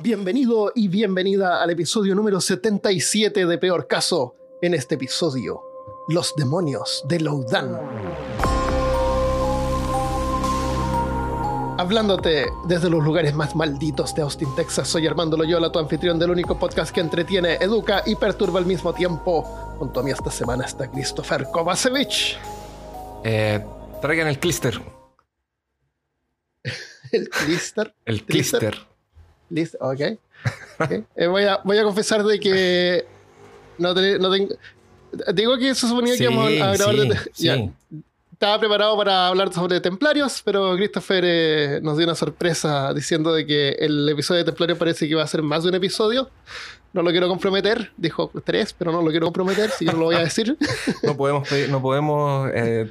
Bienvenido y bienvenida al episodio número 77 de Peor Caso. En este episodio, los demonios de Loudan. Hablándote desde los lugares más malditos de Austin, Texas, soy Armando Loyola, tu anfitrión del único podcast que entretiene, educa y perturba al mismo tiempo. Junto a mí esta semana está Christopher Kovacevic. Eh, traigan el clister. ¿El clister? El clister. Listo, ok. okay. Eh, voy, a, voy a confesar de que no, te, no tengo... Digo que se suponía Sí, que íbamos a grabar... sí, de- sí. ya. Estaba preparado para hablar sobre templarios, pero Christopher eh, nos dio una sorpresa diciendo de que el episodio de templarios parece que iba a ser más de un episodio. No lo quiero comprometer. Dijo tres, pero no lo quiero comprometer, si yo no lo voy a decir. No podemos, pedir- no podemos eh,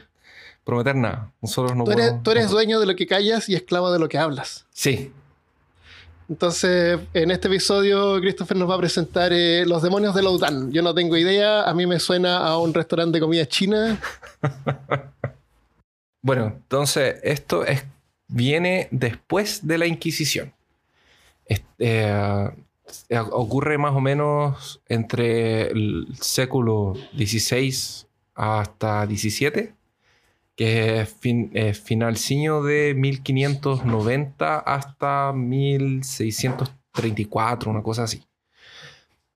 prometer nada. Nosotros no tú, eres, podemos- tú eres no- dueño de lo que callas y esclavo de lo que hablas. Sí. Entonces, en este episodio, Christopher nos va a presentar eh, Los demonios de Loudan. Yo no tengo idea, a mí me suena a un restaurante de comida china. Bueno, entonces esto es, viene después de la Inquisición. Eh, eh, ocurre más o menos entre el século XVI hasta XVII, que es fin, eh, finalciño de 1590 hasta 1634, una cosa así.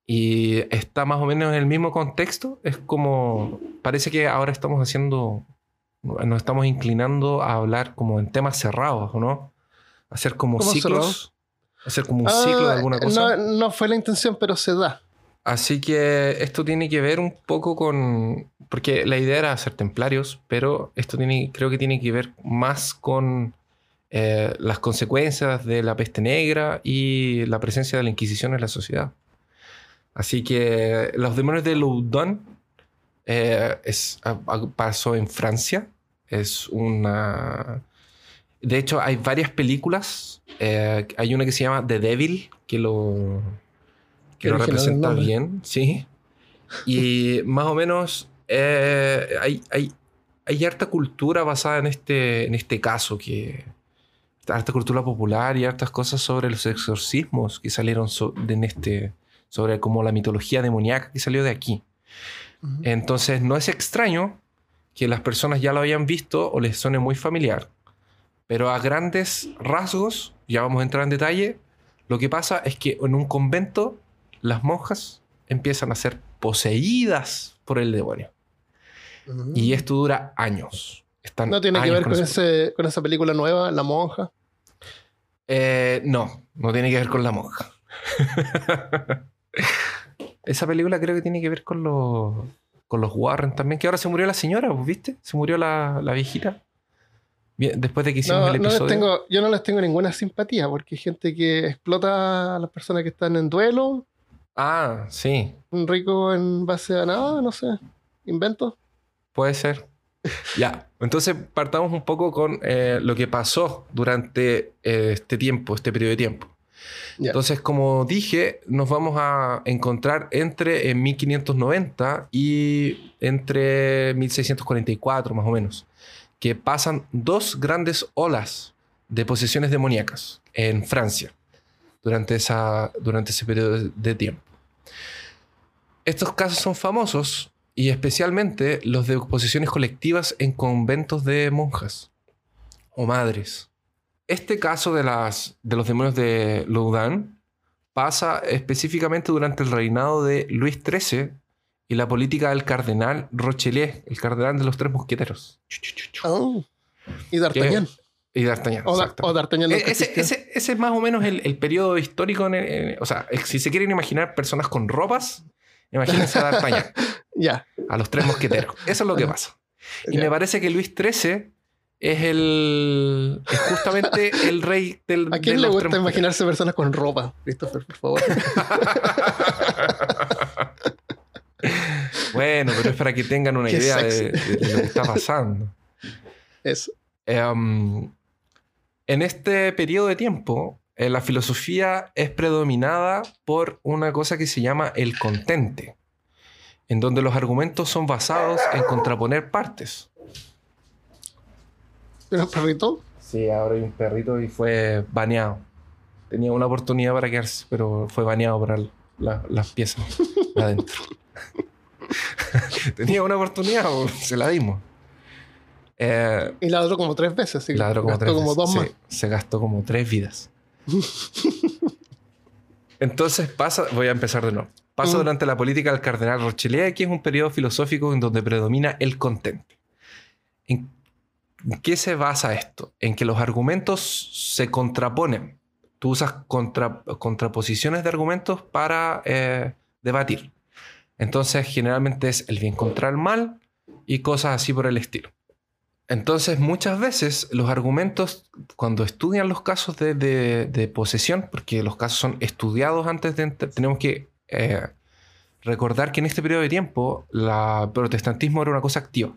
Y está más o menos en el mismo contexto. Es como, parece que ahora estamos haciendo nos estamos inclinando a hablar como en temas cerrados, ¿o no? Hacer como ¿Cómo ciclos. cerrados? Hacer como un Ah, ciclo de alguna cosa. No, no fue la intención, pero se da. Así que esto tiene que ver un poco con. Porque la idea era hacer templarios, pero esto tiene, creo que tiene que ver más con eh, las consecuencias de la peste negra y la presencia de la Inquisición en la sociedad. Así que los demonios de Loudun eh, es, a- a- pasó en Francia. Es una. De hecho, hay varias películas. Eh, hay una que se llama The Devil, que lo, que lo representa bien, sí. Y más o menos eh, hay, hay, hay harta cultura basada en este, en este caso, que harta cultura popular y hartas cosas sobre los exorcismos que salieron so- de en este, sobre como la mitología demoníaca que salió de aquí. Entonces no es extraño que las personas ya lo hayan visto o les suene muy familiar. Pero a grandes rasgos, ya vamos a entrar en detalle, lo que pasa es que en un convento las monjas empiezan a ser poseídas por el demonio. Y esto dura años. Están No tiene que ver con, ese, con esa película nueva, La Monja. Eh, no, no tiene que ver con la monja. Esa película creo que tiene que ver con los, con los Warren también, que ahora se murió la señora, ¿vos ¿viste? Se murió la, la viejita. Bien, después de que hicimos No, el no les episodio. tengo, yo no les tengo ninguna simpatía porque hay gente que explota a las personas que están en duelo, Ah, sí, un rico en base a nada, no sé, invento. Puede ser. ya, entonces partamos un poco con eh, lo que pasó durante eh, este tiempo, este periodo de tiempo. Ya. Entonces, como dije, nos vamos a encontrar entre en 1590 y entre 1644, más o menos, que pasan dos grandes olas de posesiones demoníacas en Francia durante, esa, durante ese periodo de- de tiempo. Estos casos son famosos y especialmente los de posesiones colectivas en conventos de monjas o madres. Este caso de, las, de los demonios de Loudan pasa específicamente durante el reinado de Luis XIII y la política del cardenal Rochelier, el cardenal de los tres mosqueteros. Oh. Y D'Artagnan. Y D'Artagnan. O, o E- Ese, existió. ese- ese es más o menos el, el periodo histórico. en el- en- o sea, si se quieren imaginar personas con ropas, imagínense a D'Artagnan, Ya. a los tres mosqueteros. Eso es lo que pasa. Y Ya. me parece que Luis XIII es el. es justamente el rey del. ¿A de quién le los gusta tres imaginarse personas con ropa? Christopher, por favor. bueno, pero es para que tengan una Qué idea de, de lo que está pasando. Eso. Em, en este periodo de tiempo, eh, la filosofía es predominada por una cosa que se llama el contente, en donde los argumentos son basados en contraponer partes. ¿Pero perrito? Sí, ahora hay un perrito y fue baneado. Tenía una oportunidad para quedarse, pero fue baneado para la- las piezas adentro. Tenía una oportunidad, se la dimos. Eh, Y ladró como tres veces. Sí. ladró como Gastó tres como veces. dos más. Sí, se gastó como tres vidas. Entonces pasa, voy a empezar de nuevo. Pasa Mm. durante la política del cardenal Rochelier, que es un periodo filosófico en donde predomina el contento. ¿En qué se basa esto? En que los argumentos se contraponen. Tú usas contra- contraposiciones de argumentos para eh, debatir. Entonces, generalmente es el bien contra el mal y cosas así por el estilo. Entonces, muchas veces los argumentos, cuando estudian los casos de, posesión, porque los casos son estudiados antes de... Tenemos que eh, recordar que en este periodo de tiempo el protestantismo era una cosa activa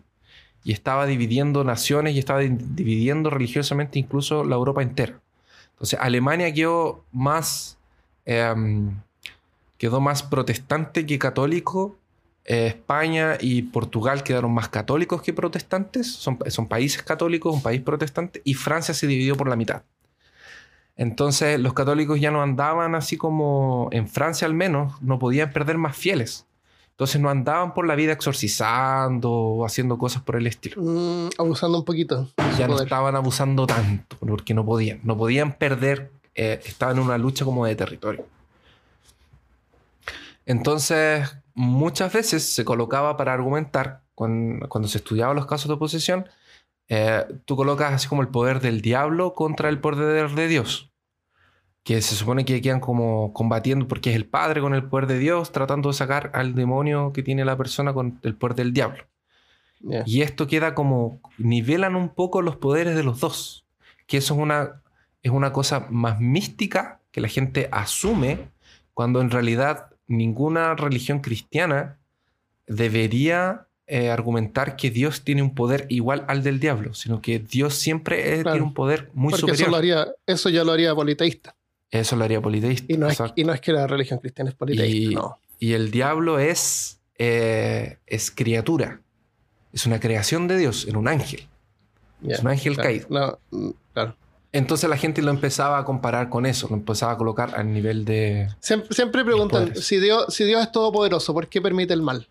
y estaba dividiendo naciones y estaba di- dividiendo religiosamente incluso la Europa entera. Entonces, Alemania quedó más... em, quedó más protestante que católico eh, España y Portugal quedaron más católicos que protestantes, son, son países católicos, un país protestante, y Francia se dividió por la mitad. Entonces los católicos ya no andaban así como en Francia al menos, no podían perder más fieles. Entonces no andaban por la vida exorcizando o haciendo cosas por el estilo. Mm, abusando un poquito. Ya no estaban abusando tanto porque no podían. No podían perder, eh, estaban en una lucha como de territorio. Entonces, muchas veces se colocaba para argumentar, cuan- cuando, se estudiaban los casos de posesión, eh, tú colocas así como el poder del diablo contra el poder de Dios. Que se supone que quedan como combatiendo porque es el padre con el poder de Dios, tratando de sacar al demonio que tiene la persona con el poder del diablo. Y esto queda como. nivelan un poco los poderes de los dos. Que eso es una, es una cosa más mística que la gente asume cuando en realidad ninguna religión cristiana debería eh, argumentar que Dios tiene un poder igual al del diablo, sino que Dios siempre eh, Claro. tiene un poder muy Porque eso, superior. lo haría, eso ya lo haría politeísta. Eso lo haría politeísta. Y no, es, exacto. y no es que la religión cristiana es politeísta, Y- no. Y el diablo es, eh, es criatura. Es una creación de Dios, en un ángel. Es un ángel claro. caído. No, mm, claro. Entonces la gente lo empezaba a comparar con eso, lo empezaba a colocar al nivel de... Siempre, siempre preguntan, si Dios, si Dios es todopoderoso, ¿por qué permite el mal?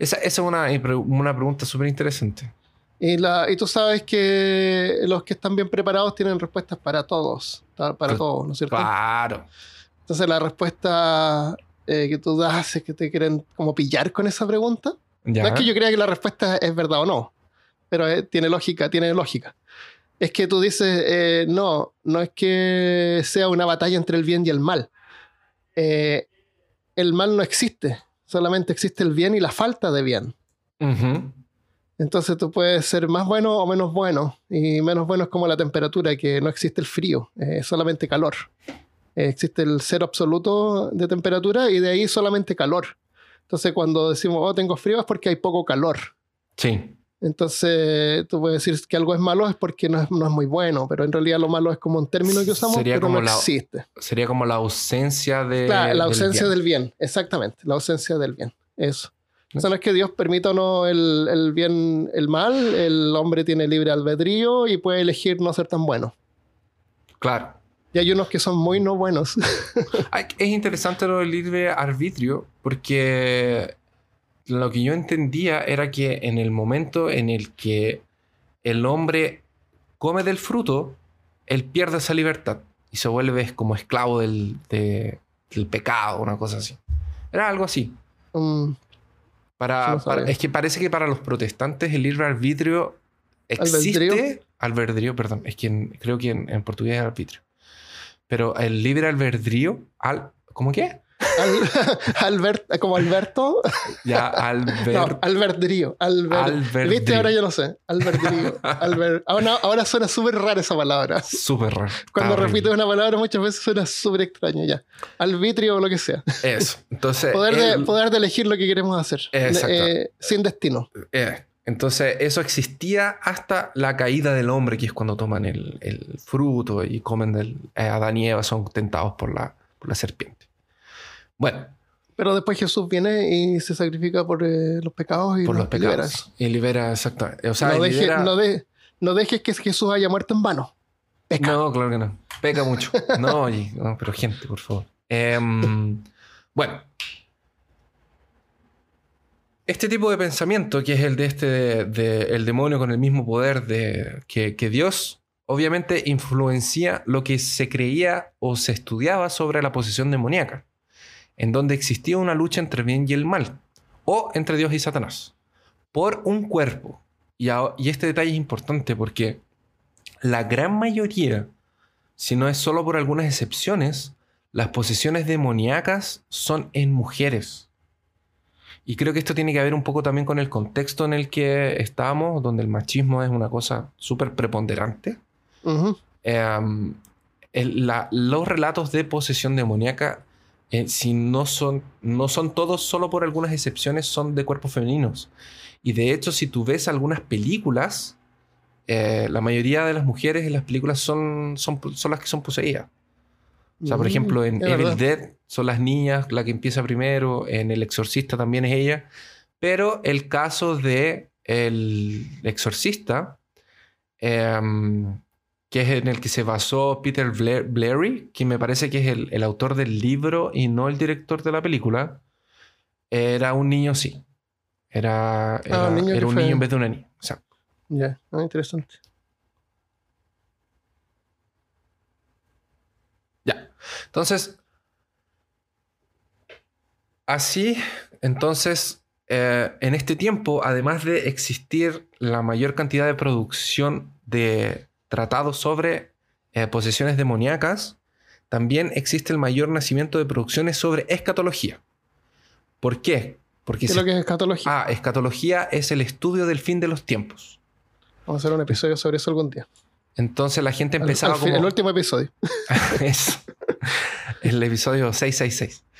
Esa, esa es una, una pregunta súper interesante. Y, la, y tú sabes que los que están bien preparados tienen respuestas para todos, para todos, ¿no es cierto? Claro. Entonces la respuesta eh, que tú das es que te quieren como pillar con esa pregunta. Ya. No es que yo crea que la respuesta es verdad o no, pero eh, tiene lógica, tiene lógica. Es que tú dices, eh, no, no es que sea una batalla entre el bien y el mal. Eh, el mal no existe, solamente existe el bien y la falta de bien. Entonces tú puedes ser más bueno o menos bueno. Y menos bueno es como la temperatura, que no existe el frío, eh, es solamente calor. Eh, existe el cero absoluto de temperatura y de ahí solamente calor. Entonces cuando decimos, oh, tengo frío es porque hay poco calor. Sí. Entonces tú puedes decir que algo es malo es porque no es, no es muy bueno, pero en realidad lo malo es como un término que usamos, Sería pero como no la- existe. Sería como la ausencia de... Claro, la del ausencia bien. del bien, exactamente, la ausencia del bien, eso. O sea, no es que Dios permita o no el, el bien, el mal, el hombre tiene libre albedrío y puede elegir no ser tan bueno. Claro. Y hay unos que son muy no buenos. Es interesante lo del libre arbitrio porque lo que yo entendía era que en el momento en el que el hombre come del fruto, él pierde esa libertad y se vuelve como esclavo del, de- del pecado, una cosa así. Era algo así. Mm, Para, no es que parece que para los protestantes el libre arbitrio existe. ¿Albedrío? Albedrío, perdón. Es que en- creo que en, en portugués es arbitrio. Pero el libre albedrío, al, ¿cómo qué? Al- Albert, como Alberto, Ya, alber, no. Albert. ¿Viste? Ahora yo no sé. Albedrío. Albert- ahora, ahora suena súper rara esa palabra. Súper raro. Cuando repites una palabra muchas veces suena súper extraño ya. Albitrio o lo que sea. Eso. Entonces, Poder de, el- poder de elegir lo que queremos hacer. Exacto. Eh, sin destino. eh, entonces, eso existía hasta la caída del hombre, que es cuando toman el, el fruto y comen del. eh, Adán y Eva son tentados por la, por la serpiente. Bueno, Pero después Jesús viene y se sacrifica por eh, los pecados y por los libera pecados. Y libera, exactamente. O sea, no, deje- libera- no de- no dejes que Jesús haya muerto en vano. Peca. No, claro que no. Peca mucho. No, oye, no, pero gente, por favor. Em, bueno. Este tipo de pensamiento, que es el de este, de, de- el demonio con el mismo poder de, que, que Dios, obviamente influencia lo que se creía o se estudiaba sobre la posesión demoníaca, en donde existía una lucha entre el bien y el mal, o entre Dios y Satanás, por un cuerpo. Y, a- y este detalle es importante porque la gran mayoría, si no es solo por algunas excepciones, las posesiones demoníacas son en mujeres. Y creo que esto tiene que ver un poco también con el contexto en el que estamos, donde el machismo es una cosa súper preponderante. Eh, el- la- los relatos de posesión demoníaca, eh, si no son, no son todos, solo por algunas excepciones, son de cuerpos femeninos. Y de hecho, si tú ves algunas películas, eh, la mayoría de las mujeres en las películas son, son, son las que son poseídas. O sea, por Mm, ejemplo, en Evil verdad. Dead son las niñas, la que empieza primero, en El Exorcista también es ella, pero el caso de El Exorcista, em, que es en el que se basó Peter Blair, Blairy, que me parece que es el, el autor del libro y no el director de la película, era un niño, sí. Era, era, Ah, un niño era un niño en vez de una niña. Ya, ah, interesante. Ya. Entonces, así, entonces, eh, en este tiempo, además de existir la mayor cantidad de producción de tratados sobre eh, posesiones demoníacas, también existe el mayor nacimiento de producciones sobre escatología. ¿Por qué? Porque ¿Qué es lo que es escatología? Ah, escatología es el estudio del fin de los tiempos. Vamos a hacer un episodio sobre eso algún día. Entonces la gente Al- empezaba al fin- como... El último episodio. Eso. El episodio 666.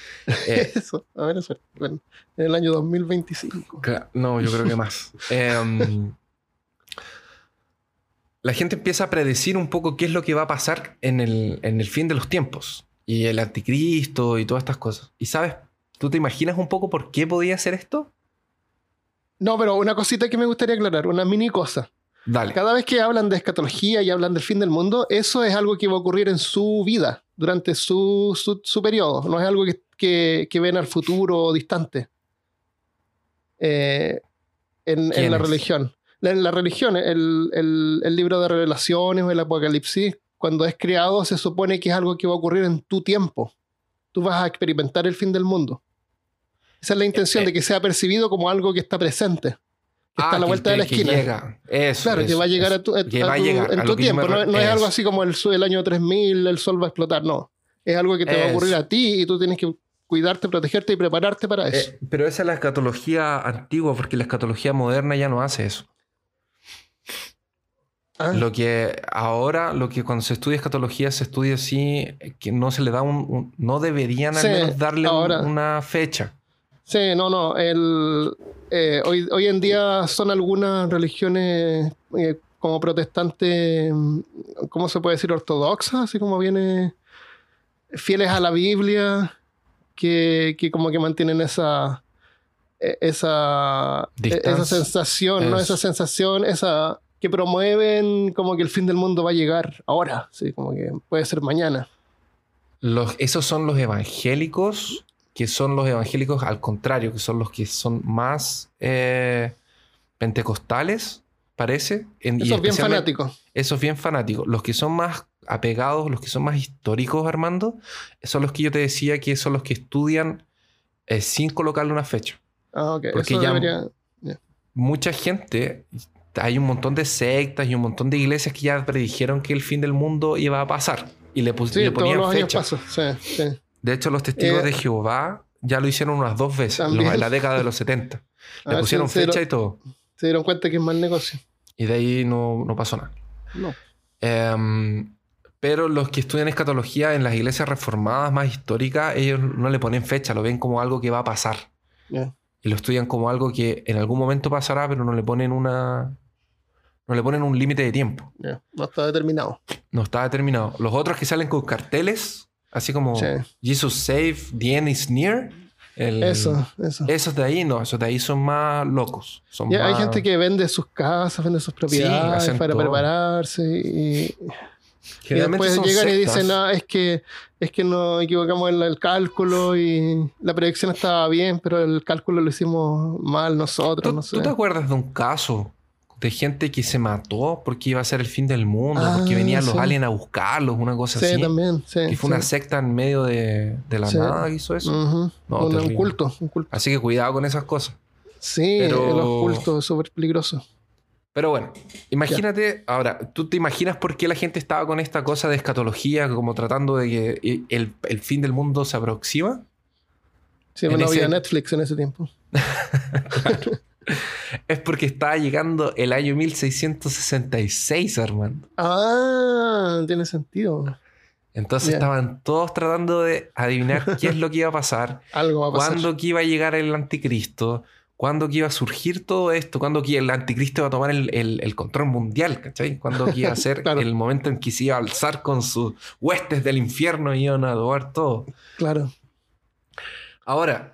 Eh, Eso, a ver, eso. Bueno, en el año 2025. cla- no, yo creo que más. Em, la gente empieza a predecir un poco qué es lo que va a pasar en el, en el fin de los tiempos. Y el anticristo y todas estas cosas. ¿Y sabes? ¿Tú te imaginas un poco por qué podía ser esto? No, pero una cosita que me gustaría aclarar, una mini cosa. Dale. Cada vez que hablan de escatología y hablan del fin del mundo, eso es algo que va a ocurrir en su vida, durante su, su, su periodo. No es algo que, que, que ven al futuro distante. Eh, en, en ¿Quién la religión. La- En la religión, el, el- el libro de revelaciones o el apocalipsis, cuando es creado, se supone que es algo que va a ocurrir en tu tiempo. Tú vas a experimentar el fin del mundo. Esa es la intención Eh, de que sea percibido como algo que está presente. Que está a la que- vuelta de la que esquina. llega. Eso. Claro, que eso, va a llegar eso. a tu, a- Que a en tu que tiempo. No, es algo eso. así como el, el año 3000, el sol va a explotar, no. Es algo que te va a ocurrir Eso. a ti y tú tienes que cuidarte, protegerte y prepararte para eso. Eh, pero esa es la escatología antigua, porque la escatología moderna ya no hace eso. Ah, Lo que ahora, lo que cuando se estudia escatología se estudia así, que no se le da un, un- no deberían al Sí, menos darle un- una fecha. Sí, no, no. El, eh, hoy, hoy en día son algunas religiones eh, como protestantes, mm, ¿cómo se puede decir? Ortodoxas, así como viene fieles a la Biblia, que, que como que mantienen esa, eh, esa, eh, esa sensación, ¿no? Esa sensación, esa que promueven como que el fin del mundo va a llegar ahora, sí, como que puede ser mañana. Los, esos son los evangélicos, que son los evangélicos al contrario, que son los que son más eh, pentecostales, parece. En- y Eso es bien especialmente- fanático. Esos bien fanáticos. Los que son más apegados, los que son más históricos, Armando, son los que yo te decía que son los que estudian eh, sin colocarle una fecha. Ah, ok. Porque Eso ya- debería... Mucha gente, hay un montón de sectas y un montón de iglesias que ya predijeron que el fin del mundo iba a pasar y le, pus- Sí, le todos ponían años fecha. pasa. Sí, sí. De hecho, los testigos Eh, de Jehová ya lo hicieron unas dos veces, en También. los- en la década de los 70. A Le ver pusieron si fecha dieron- y todo. Se dieron cuenta que es mal negocio. Y de ahí no, no pasó nada. No. Em, pero los que estudian escatología en las iglesias reformadas más históricas, ellos no le ponen fecha, lo ven como algo que va a pasar. Y lo estudian como algo que en algún momento pasará, pero no le ponen una. No le ponen un límite de tiempo. No está determinado. No está determinado. Los otros que salen con carteles, así como Sí. Jesus save, the end is near. el- Eso, eso. Esos de ahí no, esos de ahí son más locos. Son Ya, hay gente que vende sus casas, vende sus propiedades para todo. prepararse y Y después llegan y dicen, no, es que, es que nos equivocamos en el cálculo y la predicción estaba bien, pero el cálculo lo hicimos mal nosotros, ¿Tú, no sé. tú te acuerdas de un caso de gente que se mató porque iba a ser el fin del mundo, Ah, porque venían los sí. aliens a buscarlos, una cosa Sí, así? también, sí. Que fue una sí. secta en medio de, de la Sí. nada que hizo eso. No, un, culto, un culto. Así que cuidado con esas cosas. Sí, Pero- los cultos es súper peligroso. Pero bueno, imagínate, ahora, ¿tú te imaginas por qué la gente estaba con esta cosa de escatología, como tratando de que el, el fin del mundo se aproxima? Sí, no había Netflix en ese tiempo. Es porque estaba llegando el año 1666, Armando. Ah, tiene sentido. Entonces Bien. estaban todos tratando de adivinar qué es lo que iba a pasar, Algo va a pasar. cuándo que iba a llegar el anticristo, cuándo que iba a surgir todo esto, cuándo que el anticristo iba a tomar el, el- el control mundial, ¿cachai? Cuándo que iba a ser Claro. el momento en que se iba a alzar con sus huestes del infierno y iban a adobar todo. Claro. Ahora,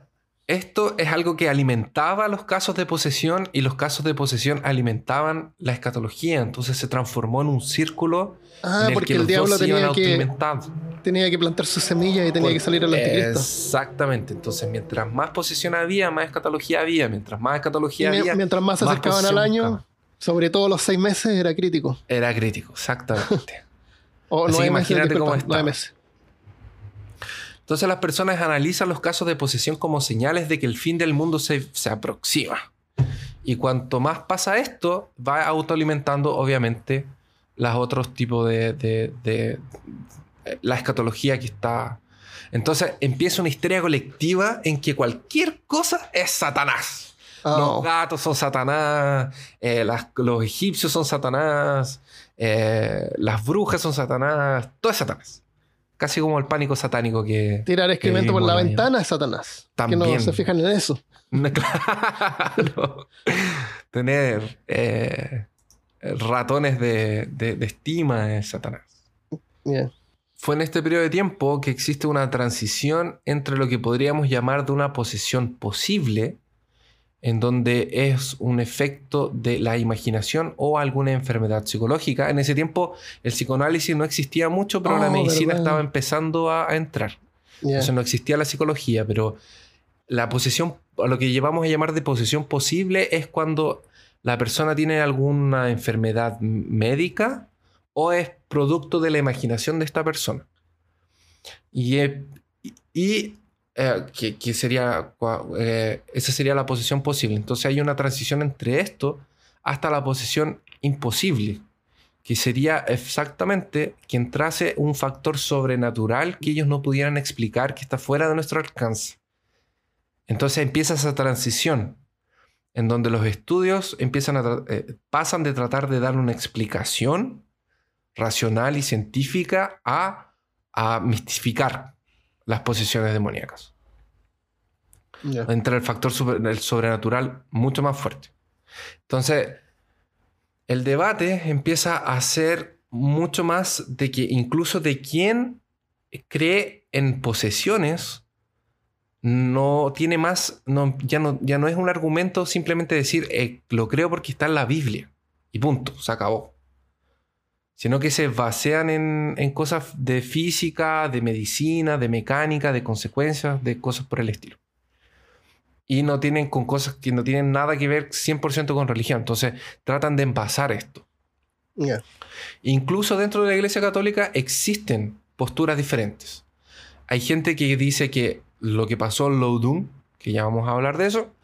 esto es algo que alimentaba los casos de posesión y los casos de posesión alimentaban la escatología. Entonces se transformó en un círculo Ah, en el porque que el diablo dos se iban tenía que, tenía que plantar sus semillas y tenía Por- que salir el anticristo. Exactamente. Entonces, mientras más posesión había, más escatología había. Mientras más escatología había, mientras más se más acercaban al año, sobre todo los seis meses, era crítico. era crítico. Exactamente. O Así nueve meses, imagínate disculpa, cómo nueve estaba. meses. Entonces las personas analizan los casos de posesión como señales de que el fin del mundo se, se aproxima. Y cuanto más pasa esto, va autoalimentando obviamente los otros tipos de, de- de- la escatología que está. Entonces empieza una histeria colectiva en que cualquier cosa es Satanás. Ah, Los gatos son Satanás, eh, las- los egipcios son Satanás, eh, las brujas son Satanás, todo es Satanás. Casi como el pánico satánico que... tirar excremento por la en la ventana es Satanás. Que no También. se fijan en eso. No, claro. Tener eh, ratones de, de- de estima es Satanás. Bien. Fue en este periodo de tiempo que existe una transición entre lo que podríamos llamar de una posesión posible, en donde es un efecto de la imaginación o alguna enfermedad psicológica. En ese tiempo el psicoanálisis no existía mucho, pero la Oh, medicina verdad. estaba empezando a, a entrar. Ya. Entonces no existía la psicología, pero la posesión, lo que llevamos a llamar de posesión posible es cuando la persona tiene alguna enfermedad médica o es producto de la imaginación de esta persona. Y, eh, y- y, eh, que, sería, eh, esa sería la posesión posible. Entonces hay una transición entre esto hasta la posesión imposible, que sería exactamente que entrase un factor sobrenatural que ellos no pudieran explicar, que está fuera de nuestro alcance. Entonces empieza esa transición en donde los estudios empiezan eh, pasan de tratar de dar una explicación racional y científica a, a mistificar las posesiones demoníacas. Entra el factor super- el sobrenatural mucho más fuerte. Entonces, el debate empieza a ser mucho más de que incluso de quien cree en posesiones no tiene más, no, ya, no, ya no es un argumento simplemente decir eh, lo creo porque está en la Biblia y punto, se acabó. Sino que se basean en, en cosas de física, de medicina, de mecánica, de consecuencias, de cosas por el estilo y no tienen con cosas que no tienen nada que ver 100% con religión. Entonces tratan de envasar esto. Incluso dentro de la Iglesia Católica existen posturas diferentes. Hay gente que dice que lo que pasó en Loudun, que ya vamos a hablar de eso,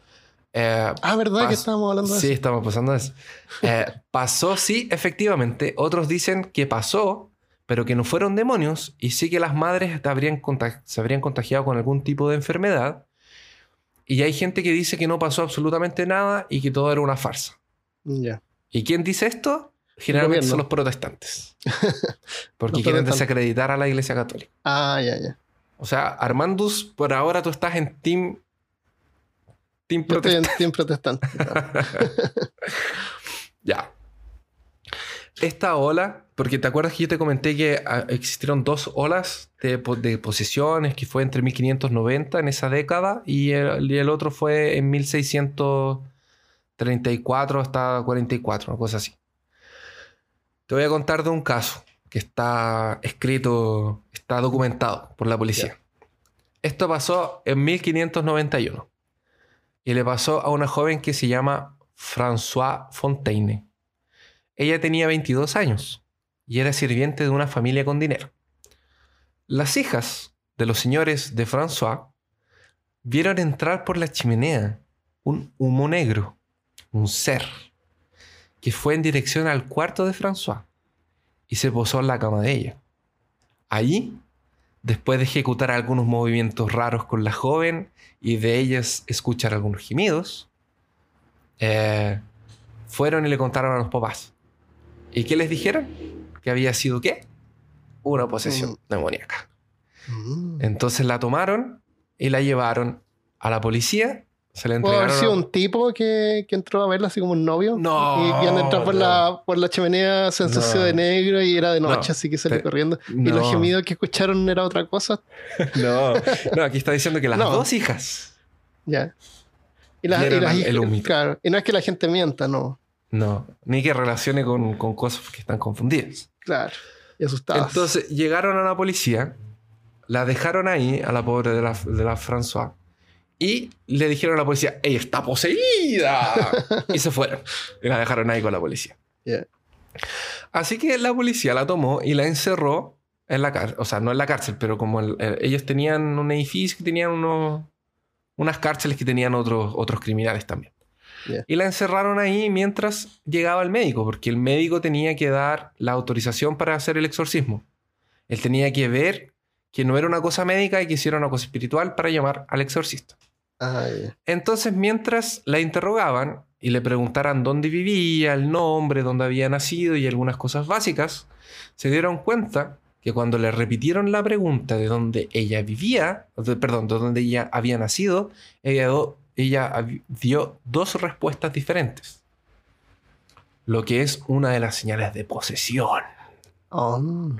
eh, Ah, ¿verdad que estábamos hablando de sí, eso? estamos pasando de eso. Eh, pasó, sí, efectivamente. Otros dicen que pasó, pero que no fueron demonios y sí que las madres habrían se habrían contagiado con algún tipo de enfermedad. Y hay gente que dice que no pasó absolutamente nada y que todo era una farsa. Ya. ¿Y quién dice esto? Generalmente son los protestantes. Porque Los quieren protestantes. desacreditar a la iglesia católica. Ah, ya, ya. O sea, Armandus, por ahora tú estás en team... Team protestante. team protestante. Ya. Esta ola, porque te acuerdas que yo te comenté que ah, existieron dos olas de, de posesiones, que fue entre 1590 en esa década y el, y el otro fue en 1634 hasta 44, una cosa así. Te voy a contar de un caso. que está escrito, está documentado por la policía. Esto pasó en 1591 y le pasó a una joven que se llama François Fontaine. Ella tenía 22 años y era sirviente de una familia con dinero. Las hijas de los señores de François vieron entrar por la chimenea un humo negro, un ser, que fue en dirección al cuarto de François y se posó en la cama de ella. Allí, después de ejecutar algunos movimientos raros con la joven y de ellas escuchar algunos gemidos, eh, fueron y le contaron a los papás. ¿Y qué les dijeron? Que había sido qué? Una posesión Mm. demoníaca. Mm. Entonces la tomaron y la llevaron a la policía. Se la ¿Puede haber sido un tipo que, que entró a verla así como un novio? No, Y que al entrar por, no. la, por la chimenea se ensució No. de negro y era de noche, No. así que salió Te- corriendo. Y los gemidos que escucharon era otra cosa. No, no, aquí está diciendo que las dos hijas. Ya. Y, las- y Vieron las hijas- claro. Y no es que la gente mienta, no. No, ni que relacione con, con cosas que están confundidas. Claro. Y asustadas. Entonces llegaron a la policía, la dejaron ahí, a la pobre de la, de la François, y le dijeron a la policía, ¡ella está poseída! y se fueron. Y la dejaron ahí con la policía. Así que la policía la tomó y la encerró en la cárcel. O sea, no en la cárcel, pero como el- el- ellos tenían un edificio que tenían unos, unas cárceles que tenían otros, otros criminales también. Y la encerraron ahí mientras llegaba el médico, porque el médico tenía que dar la autorización para hacer el exorcismo. Él tenía que ver que no era una cosa médica y que hiciera una cosa espiritual para llamar al exorcista. Ah. Entonces, mientras la interrogaban y le preguntaran dónde vivía, el nombre, dónde había nacido y algunas cosas básicas, se dieron cuenta que cuando le repitieron la pregunta de dónde ella vivía, de- perdón, de dónde ella había nacido, ella, do- ella habi- dio dos respuestas diferentes. Lo que es una de las señales de posesión. Oh.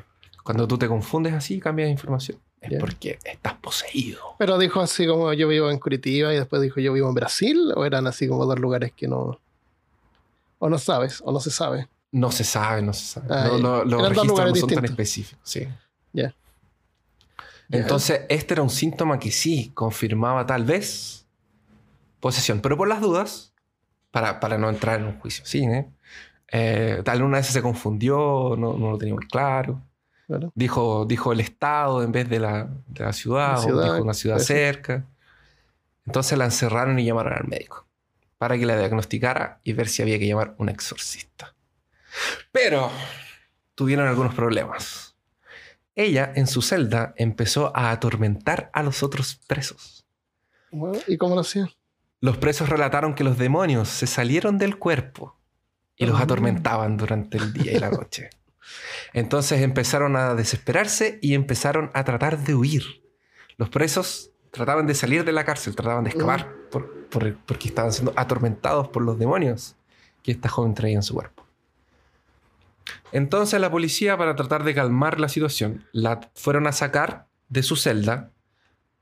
Cuando tú te confundes así cambias de información, es porque estás poseído. Pero dijo así como yo vivo en Curitiba y después dijo yo vivo en Brasil, o eran así como dos lugares que no. O no sabes, o no se sabe. No se sabe, no se sabe. Ah, No- no- los registros no son tan distintos. específicos. Sí. Ya. Entonces, este era un síntoma que sí confirmaba tal vez posesión. Pero por las dudas, para, para no entrar en un juicio, sí, ¿eh? Eh, tal una vez se confundió, no, no lo tenía muy claro. Claro. Dijo, dijo el estado en vez de la, de la ciudad, La o dijo una ciudad cerca. Entonces la encerraron y llamaron al médico para que la diagnosticara y ver si había que llamar un exorcista. Pero tuvieron algunos problemas. Ella en su celda empezó a atormentar a los otros presos. Bueno, ¿Y cómo lo hacía? Los presos relataron que los demonios se salieron del cuerpo y los Ah. atormentaban durante el día y la noche. Entonces empezaron a desesperarse y empezaron a tratar de huir. Los presos trataban de salir de la cárcel, trataban de escapar por- por- porque estaban siendo atormentados por los demonios que esta joven traía en su cuerpo. Entonces la policía, para tratar de calmar la situación, la fueron a sacar de su celda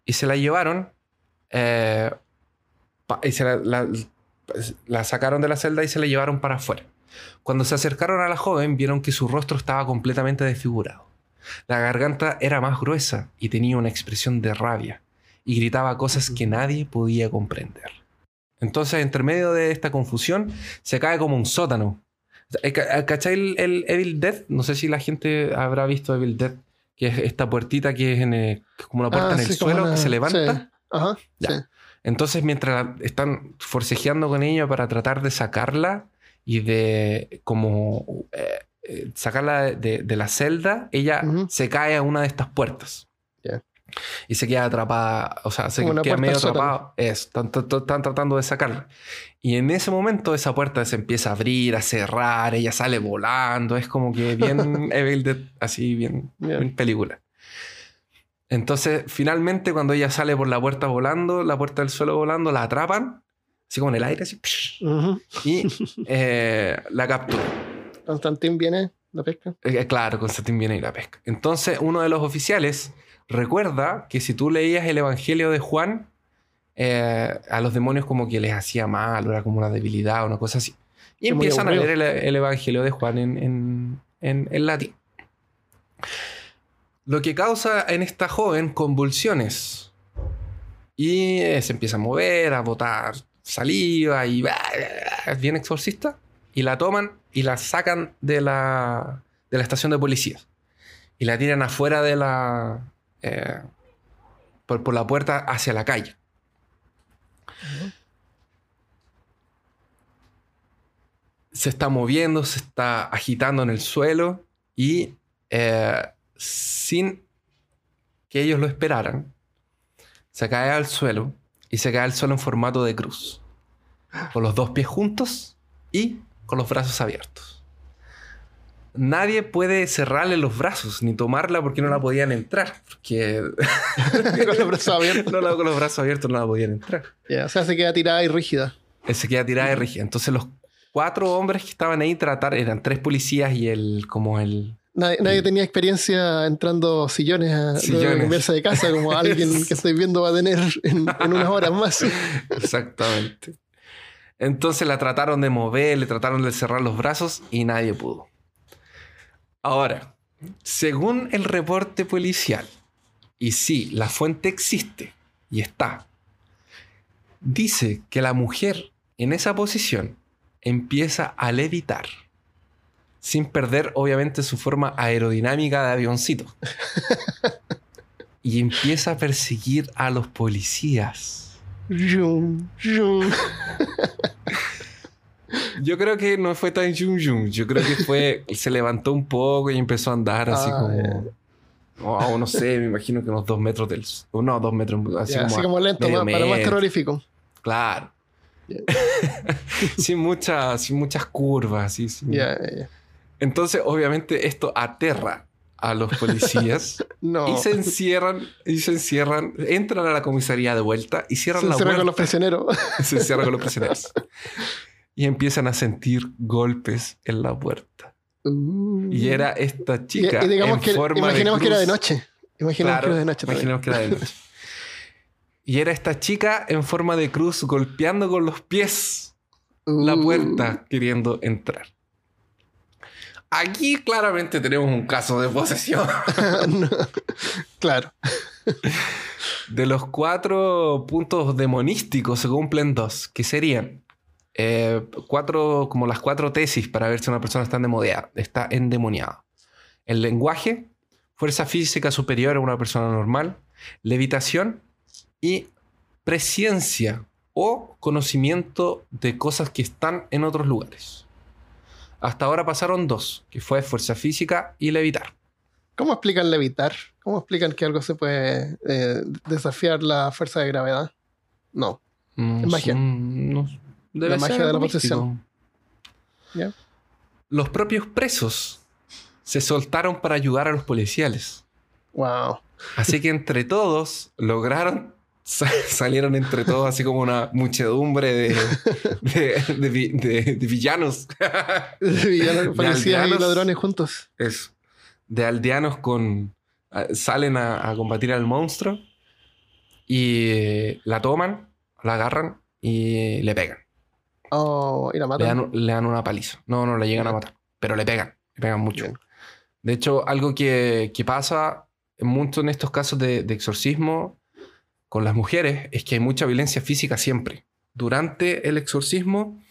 y se la llevaron eh, y se la, la- la sacaron de la celda y se la llevaron para afuera. Cuando se acercaron a la joven, vieron que su rostro estaba completamente desfigurado. La garganta era más gruesa y tenía una expresión de rabia y gritaba cosas que nadie podía comprender. Entonces, entre medio de esta confusión, se cae como un sótano. Eh, ca- ¿Cachai el, el Evil Dead? No sé si la gente habrá visto Evil Dead, que es esta puertita que es, en el- como una puerta Ah, en el sí, suelo una- que se levanta. sí. Ajá. Ya. sí. Entonces, mientras están forcejeando con ella para tratar de sacarla y de como eh, eh, sacarla de, de la celda, ella se cae a una de estas puertas. Y se queda atrapada, o sea, se Como queda medio atrapada. Es, están, están- tratando de sacarla. Y en ese momento esa puerta se empieza a abrir, a cerrar, ella sale volando, es como que bien Evil Dead, así bien, Ya. bien película. Entonces, finalmente, cuando ella sale por la puerta volando, la puerta del suelo volando, la atrapan, así como en el aire, así, y eh, la capturan. Constantín viene, la pesca. Eh, claro, Constantín viene y la pesca. Entonces, uno de los oficiales recuerda que si tú leías el Evangelio de Juan, eh, a los demonios como que les hacía mal, o era como una debilidad, una cosa así. Y empiezan a leer el, el Evangelio de Juan en, en- en- en latín. Lo que causa en esta joven convulsiones. Y eh, se empieza a mover, a botar saliva y es bien exorcista. Y la toman y la sacan de la, de la estación de policía. Y la tiran afuera de la... eh, por, por la puerta hacia la calle. Se está moviendo, se está agitando en el suelo y eh, sin que ellos lo esperaran, se cae al suelo y se cae al suelo en formato de cruz, con los dos pies juntos y con los brazos abiertos. Nadie puede cerrarle los brazos ni tomarla porque no la podían entrar. Porque Con los brazos abiertos. no la- con los brazos abiertos no la podían entrar. Ya, o sea, se queda tirada y rígida. Él se queda tirada y rígida. Entonces los cuatro hombres que estaban ahí tratar eran tres policías y el como el Nadie, nadie tenía experiencia entrando sillones a Sillones. cambiarse de casa, como alguien que estoy viendo va a tener en, en unas horas más. Exactamente. Entonces la trataron de mover, le trataron de cerrar los brazos y nadie pudo. Ahora, según el reporte policial, y sí, la fuente existe y está, dice que la mujer en esa posición empieza a levitar, sin perder obviamente su forma aerodinámica de avioncito. Y empieza a perseguir a los policías. Yum, yum. Yo creo que no fue tan yum yum. Yo creo que fue. se levantó un poco y empezó a andar así Ah, como. Oh, no sé, me imagino que unos dos metros del. No, dos metros. Así, como, así como lento, más- para más metro. terrorífico. Claro. Ya. sin, muchas sin muchas curvas. así, sin-. Entonces, obviamente, esto aterra a los policías No. y se encierran, y se encierran, entran a la comisaría de vuelta y cierran Se la puerta. con los prisioneros. se encierra con los prisioneros. Y empiezan a sentir golpes en la puerta. Uh. Y era esta chica. y digamos en que, forma imaginemos que era de cruz. noche. Imaginemos que era de noche. imaginemos que era de noche. Y era esta chica en forma de cruz golpeando con los pies la Uh. puerta queriendo entrar. Aquí claramente tenemos un caso de posesión. No. Claro. De los cuatro puntos demonísticos se cumplen dos, que serían eh, cuatro, como las cuatro tesis para ver si una persona está endemoniada. Está endemoniada. El lenguaje, fuerza física superior a una persona normal, levitación y presciencia o conocimiento de cosas que están en otros lugares. Hasta ahora pasaron dos, que fue fuerza física y levitar. ¿Cómo explican levitar? ¿Cómo explican que algo se puede eh, desafiar la fuerza de gravedad? No. No Es magia. no- debe La magia ser de la posesión. Los propios presos se soltaron para ayudar a los policiales. Wow. Así que entre todos lograron, salieron entre todos así como una muchedumbre de, de, de vi- de- de villanos. Villanos, policías y ladrones juntos. Eso. De aldeanos con... ah, Salen a, a combatir al monstruo y eh, la toman, la agarran y le pegan. Oh, y la Le matan. dan, le dan una paliza. No, no le llegan a matar. Pero le pegan. Le pegan mucho. Bien. De hecho, algo que, que pasa mucho en estos casos de exorcismo con las mujeres es que hay mucha violencia física siempre. Durante el exorcismo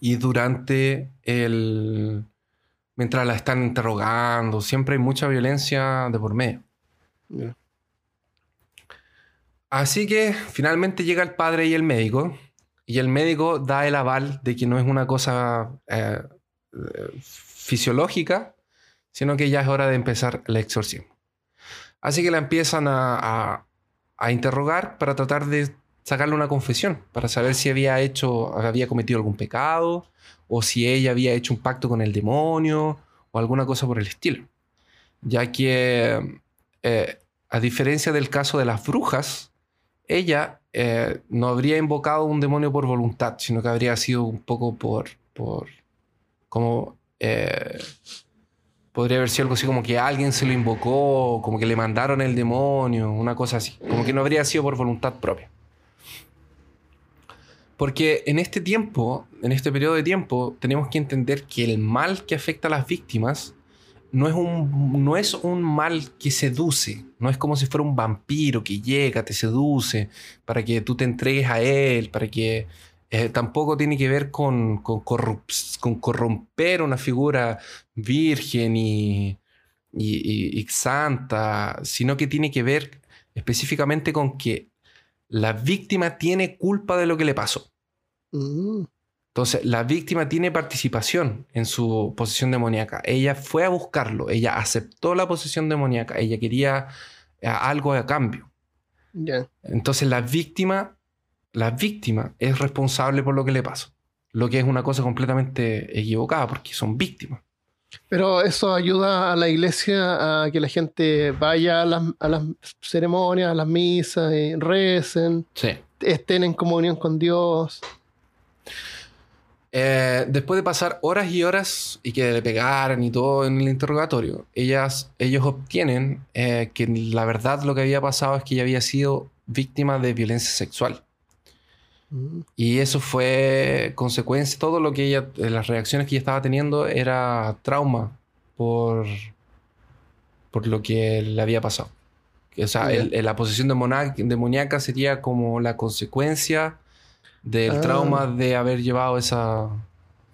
y durante el... Mientras la están interrogando, siempre hay mucha violencia de por medio. Así que finalmente llega el padre y el médico. Y el médico da el aval de que no es una cosa eh, eh, fisiológica, sino que ya es hora de empezar el exorcismo. Así que la empiezan a, a- a interrogar para tratar de sacarle una confesión, para saber si había hecho, había cometido algún pecado, o si ella había hecho un pacto con el demonio, o alguna cosa por el estilo. Ya que, eh, a diferencia del caso de las brujas, ella eh, no habría invocado un demonio por voluntad, sino que habría sido un poco por, por como eh, podría haber sido algo así como que alguien se lo invocó, como que le mandaron el demonio, una cosa así, como que no habría sido por voluntad propia. Porque en este tiempo, en este periodo de tiempo, tenemos que entender que el mal que afecta a las víctimas no es, un, no es un mal que seduce, no es como si fuera un vampiro que llega, te seduce, para que tú te entregues a él, para que eh, tampoco tiene que ver con, con, con, corromper una figura virgen y, y, santa, sino que tiene que ver específicamente con que la víctima tiene culpa de lo que le pasó. Mm. Entonces, la víctima tiene participación en su posesión demoníaca. Ella fue a buscarlo, ella aceptó la posesión demoníaca, ella quería eh, algo a cambio. Entonces, la víctima, la víctima es responsable por lo que le pasó. Lo que es una cosa completamente equivocada, porque son víctimas. Pero eso ayuda a la iglesia a que la gente vaya a las, a las ceremonias, a las misas, y recen, estén en comunión con Dios. Eh, después de pasar horas y horas y que le pegaran y todo en el interrogatorio, ellas, ellos obtienen eh, que la verdad lo que había pasado es que ella había sido víctima de violencia sexual. Mm. Y eso fue consecuencia, todo lo que ella, eh, las reacciones que ella estaba teniendo era trauma por, por lo que le había pasado. O sea, la posesión demoníaca sería como la consecuencia del ah. trauma de haber llevado esa...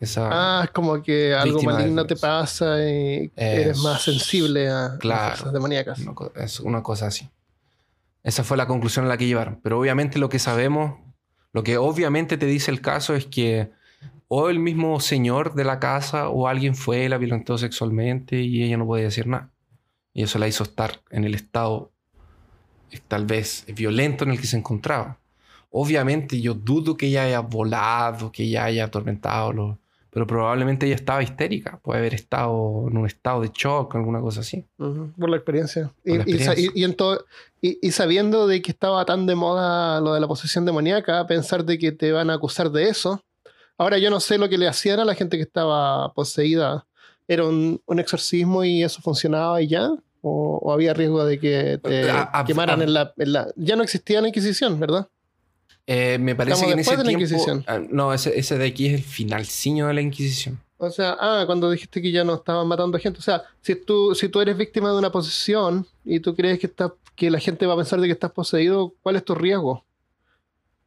esa ah, es como que algo maligno te pasa y eres más sensible a las cosas demoníacas. es una cosa así. Esa fue la conclusión a la que llevaron. Pero obviamente lo que sabemos, lo que obviamente te dice el caso es que o el mismo señor de la casa o alguien fue, la violentó sexualmente y ella no podía decir nada. Y eso la hizo estar en el estado tal vez violento en el que se encontraba. Obviamente yo dudo que ella haya volado, que ella haya atormentado, pero probablemente ella estaba histérica, puede haber estado en un estado de shock, alguna cosa así. por la experiencia. y, sabiendo de que estaba tan de moda lo de la posesión demoníaca, pensar de que te van a acusar de eso. Ahora yo no sé lo que le hacían a la gente que estaba poseída. ¿Era un, exorcismo y eso funcionaba y ya? ¿O, había riesgo de que te quemaran en la, Ya no existía la Inquisición, ¿verdad? Eh, me parece que en ese tiempo. Ah, no, ese, ese, de aquí es el finalciño de la Inquisición. O sea, ah, cuando dijiste que ya no estaban matando gente. O sea, si tú, si tú eres víctima de una posesión y tú crees que, está, que la gente va a pensar de que estás poseído, ¿cuál es tu riesgo?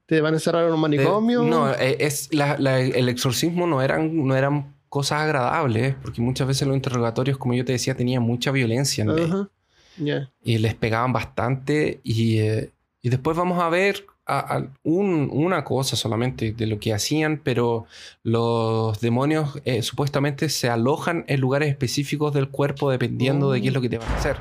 ¿Te van a encerrar en un manicomio? no, eh, es el exorcismo no eran, no eran cosas agradables, porque muchas veces los interrogatorios, como yo te decía, tenían mucha violencia en Y les pegaban bastante. Y, eh, y después vamos a ver una cosa solamente de lo que hacían, pero los demonios eh, supuestamente se alojan en lugares específicos del cuerpo dependiendo de qué es lo que te van a hacer.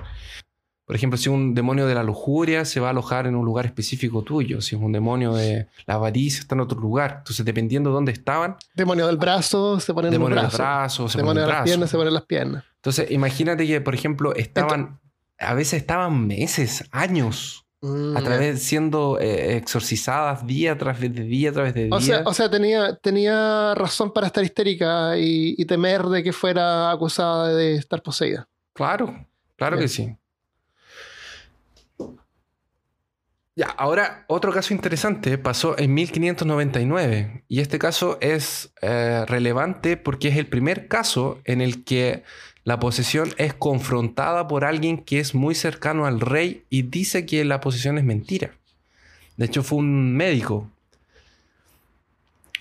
Por ejemplo, si un demonio de la lujuria se va a alojar en un lugar específico tuyo, si es un demonio de la avaricia está en otro lugar. Entonces, dependiendo de dónde estaban. Demonio del brazo se ponen demonio los brazos. demonio de las piernas se ponen las piernas. Entonces, imagínate que, por ejemplo, estaban, a veces estaban meses, años a mm, través siendo eh, exorcizadas día tras día través de día. O sea, o sea tenía, tenía razón para estar histérica y, temer de que fuera acusada de estar poseída. Claro, claro que sí. Ya, ahora otro caso interesante pasó en 1599 y este caso es eh, relevante porque es el primer caso en el que la posesión es confrontada por alguien que es muy cercano al rey y dice que la posesión es mentira. De hecho, fue un médico.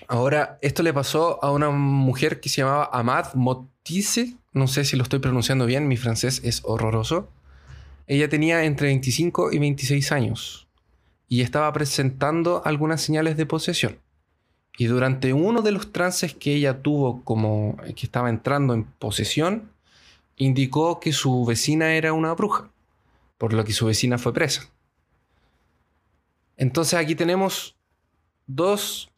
Ahora, esto le pasó a una mujer que se llamaba Amad Motise. No sé si lo estoy pronunciando bien, mi francés es horroroso. Ella tenía entre 25 y 26 años y estaba presentando algunas señales de posesión. Y durante uno de los trances que ella tuvo como que estaba entrando en posesión, indicó que su vecina era una bruja, por lo que su vecina fue presa. Entonces aquí tenemos dos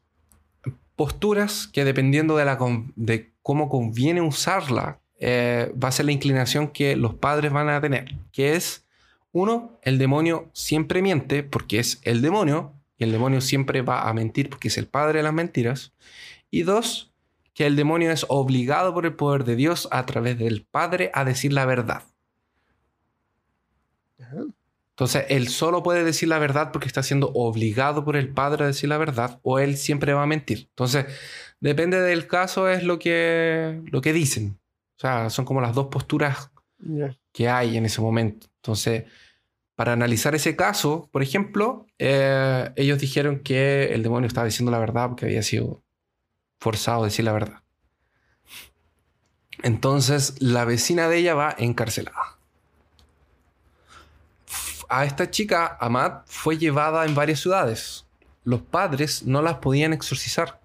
posturas que dependiendo de, la, de cómo conviene usarla, eh, va a ser la inclinación que los padres van a tener, que es, uno, el demonio siempre miente porque es el demonio, y el demonio siempre va a mentir porque es el padre de las mentiras, y dos, que el demonio es obligado por el poder de Dios a través del Padre a decir la verdad. Entonces, él solo puede decir la verdad porque está siendo obligado por el Padre a decir la verdad o él siempre va a mentir. Entonces, depende del caso, es lo que, lo que dicen. O sea, son como las dos posturas que hay en ese momento. Entonces, para analizar ese caso, por ejemplo, eh, ellos dijeron que el demonio estaba diciendo la verdad porque había sido forzado a decir la verdad. Entonces, la vecina de ella va encarcelada. A esta chica, Amat, fue llevada en varias ciudades. Los padres no las podían exorcizar.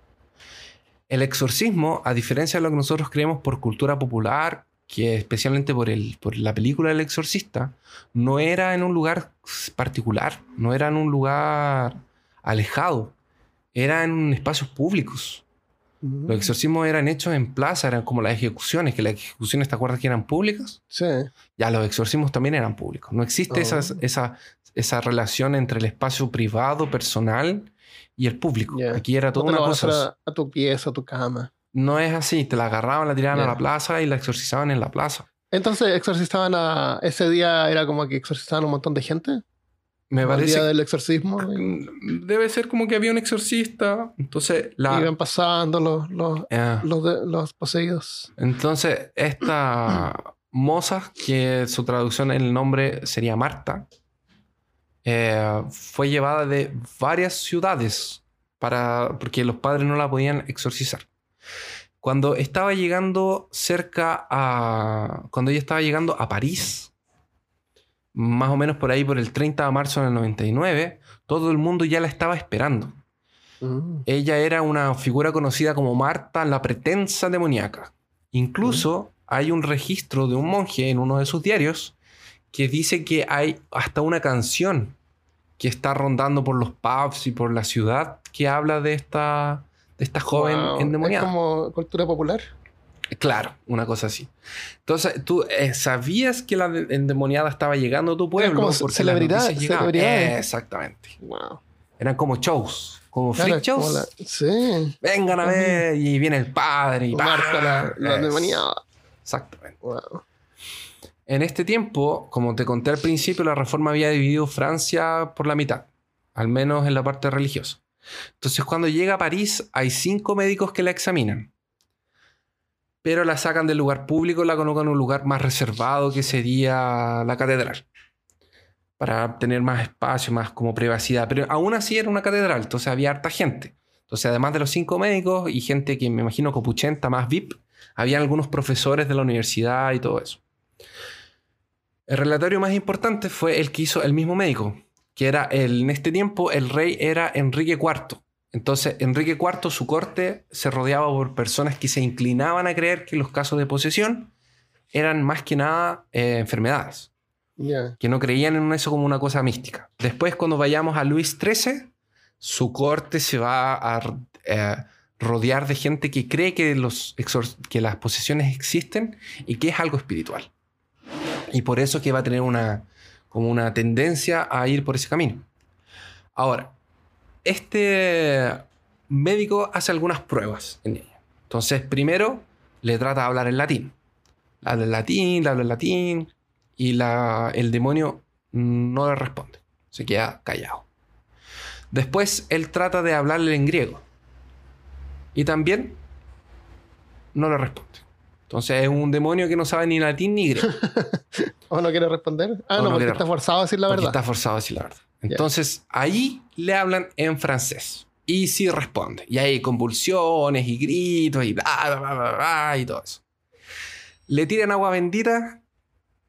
El exorcismo, a diferencia de lo que nosotros creemos por cultura popular, que especialmente por, el, por la película El Exorcista, no era en un lugar particular, no era en un lugar alejado, era en espacios públicos. Los exorcismos eran hechos en plaza, eran como las ejecuciones, que las ejecuciones, ¿te acuerdas que eran públicas? Sí. Ya los exorcismos también eran públicos. No existe Oh. esas- esa, esa relación entre el espacio privado, personal y el público. Ya. Aquí era No toda te una a cosa. a, a tu pieza, a tu cama. No es así, te la agarraban, la tiraban Ya. a la plaza y la exorcizaban en la plaza. Entonces, exorcistaban a. Ese día era como que exorcistaban a un montón de gente. Me el parece día del exorcismo. Mm, Debe ser como que había un exorcista. Entonces, la. Iban pasando los, los, Ah, los, de- los poseídos. entonces, esta moza, que su traducción en el nombre sería Marta, eh, fue llevada de varias ciudades para, porque los padres no la podían exorcizar. Cuando estaba llegando cerca a. Cuando ella estaba llegando a París, más o menos por ahí, por el 30 de marzo del 99, todo el mundo ya la estaba esperando. Mm. Ella era una figura conocida como Marta la pretensa demoníaca. Incluso hay un registro de un monje en uno de sus diarios que dice que hay hasta una canción que está rondando por los pubs y por la ciudad que habla de esta, de esta joven Wow. endemoniada. Es como cultura popular. Claro, una cosa así. Entonces, ¿tú eh, sabías que la de- endemoniada estaba llegando a tu pueblo? como Porque celebridad- celebridades. Exactamente. Wow. Eran como shows, como Claro, freak shows. como la- sí. Vengan a ver y viene el padre y Marta la, la endemoniada. Exactamente. Wow. En este tiempo, como te conté al principio, la reforma había dividido Francia por la mitad, al menos en la parte religiosa. Entonces, cuando llega a París, hay cinco médicos que la examinan. Pero la sacan del lugar público la colocan en un lugar más reservado que sería la catedral. Para tener más espacio, más como privacidad. Pero aún así era una catedral, entonces había harta gente. Entonces, además de los cinco médicos y gente que me imagino copuchenta, más VIP, había algunos profesores de la universidad y todo eso. El relatorio más importante fue el que hizo el mismo médico, que era el, en este tiempo el rey era Enrique IV. Entonces, Enrique IV, su corte se rodeaba por personas que se inclinaban a creer que los casos de posesión eran más que nada eh, enfermedades, Ya. que no creían en eso como una cosa mística. Después, cuando vayamos a Luis XIII, su corte se va a eh, rodear de gente que cree que, los exor- que las posesiones existen y que es algo espiritual. Y por eso que va a tener una, como una tendencia a ir por ese camino. Ahora, este médico hace algunas pruebas en ella. Entonces, primero le trata de hablar en latín. Le habla en latín, le habla en latín, y la- el demonio no le responde. Se queda callado. Después él trata de hablarle en griego. Y también no le responde. Entonces es un demonio que no sabe ni latín ni griego. ¿O no quiere responder? Ah, O no, porque está responder. forzado a decir la Porque verdad. está forzado a decir la verdad. Entonces ahí le hablan en francés. Y sí responde. Y hay convulsiones y gritos y bla, bla, bla, bla, bla, y todo eso. Le tiran agua bendita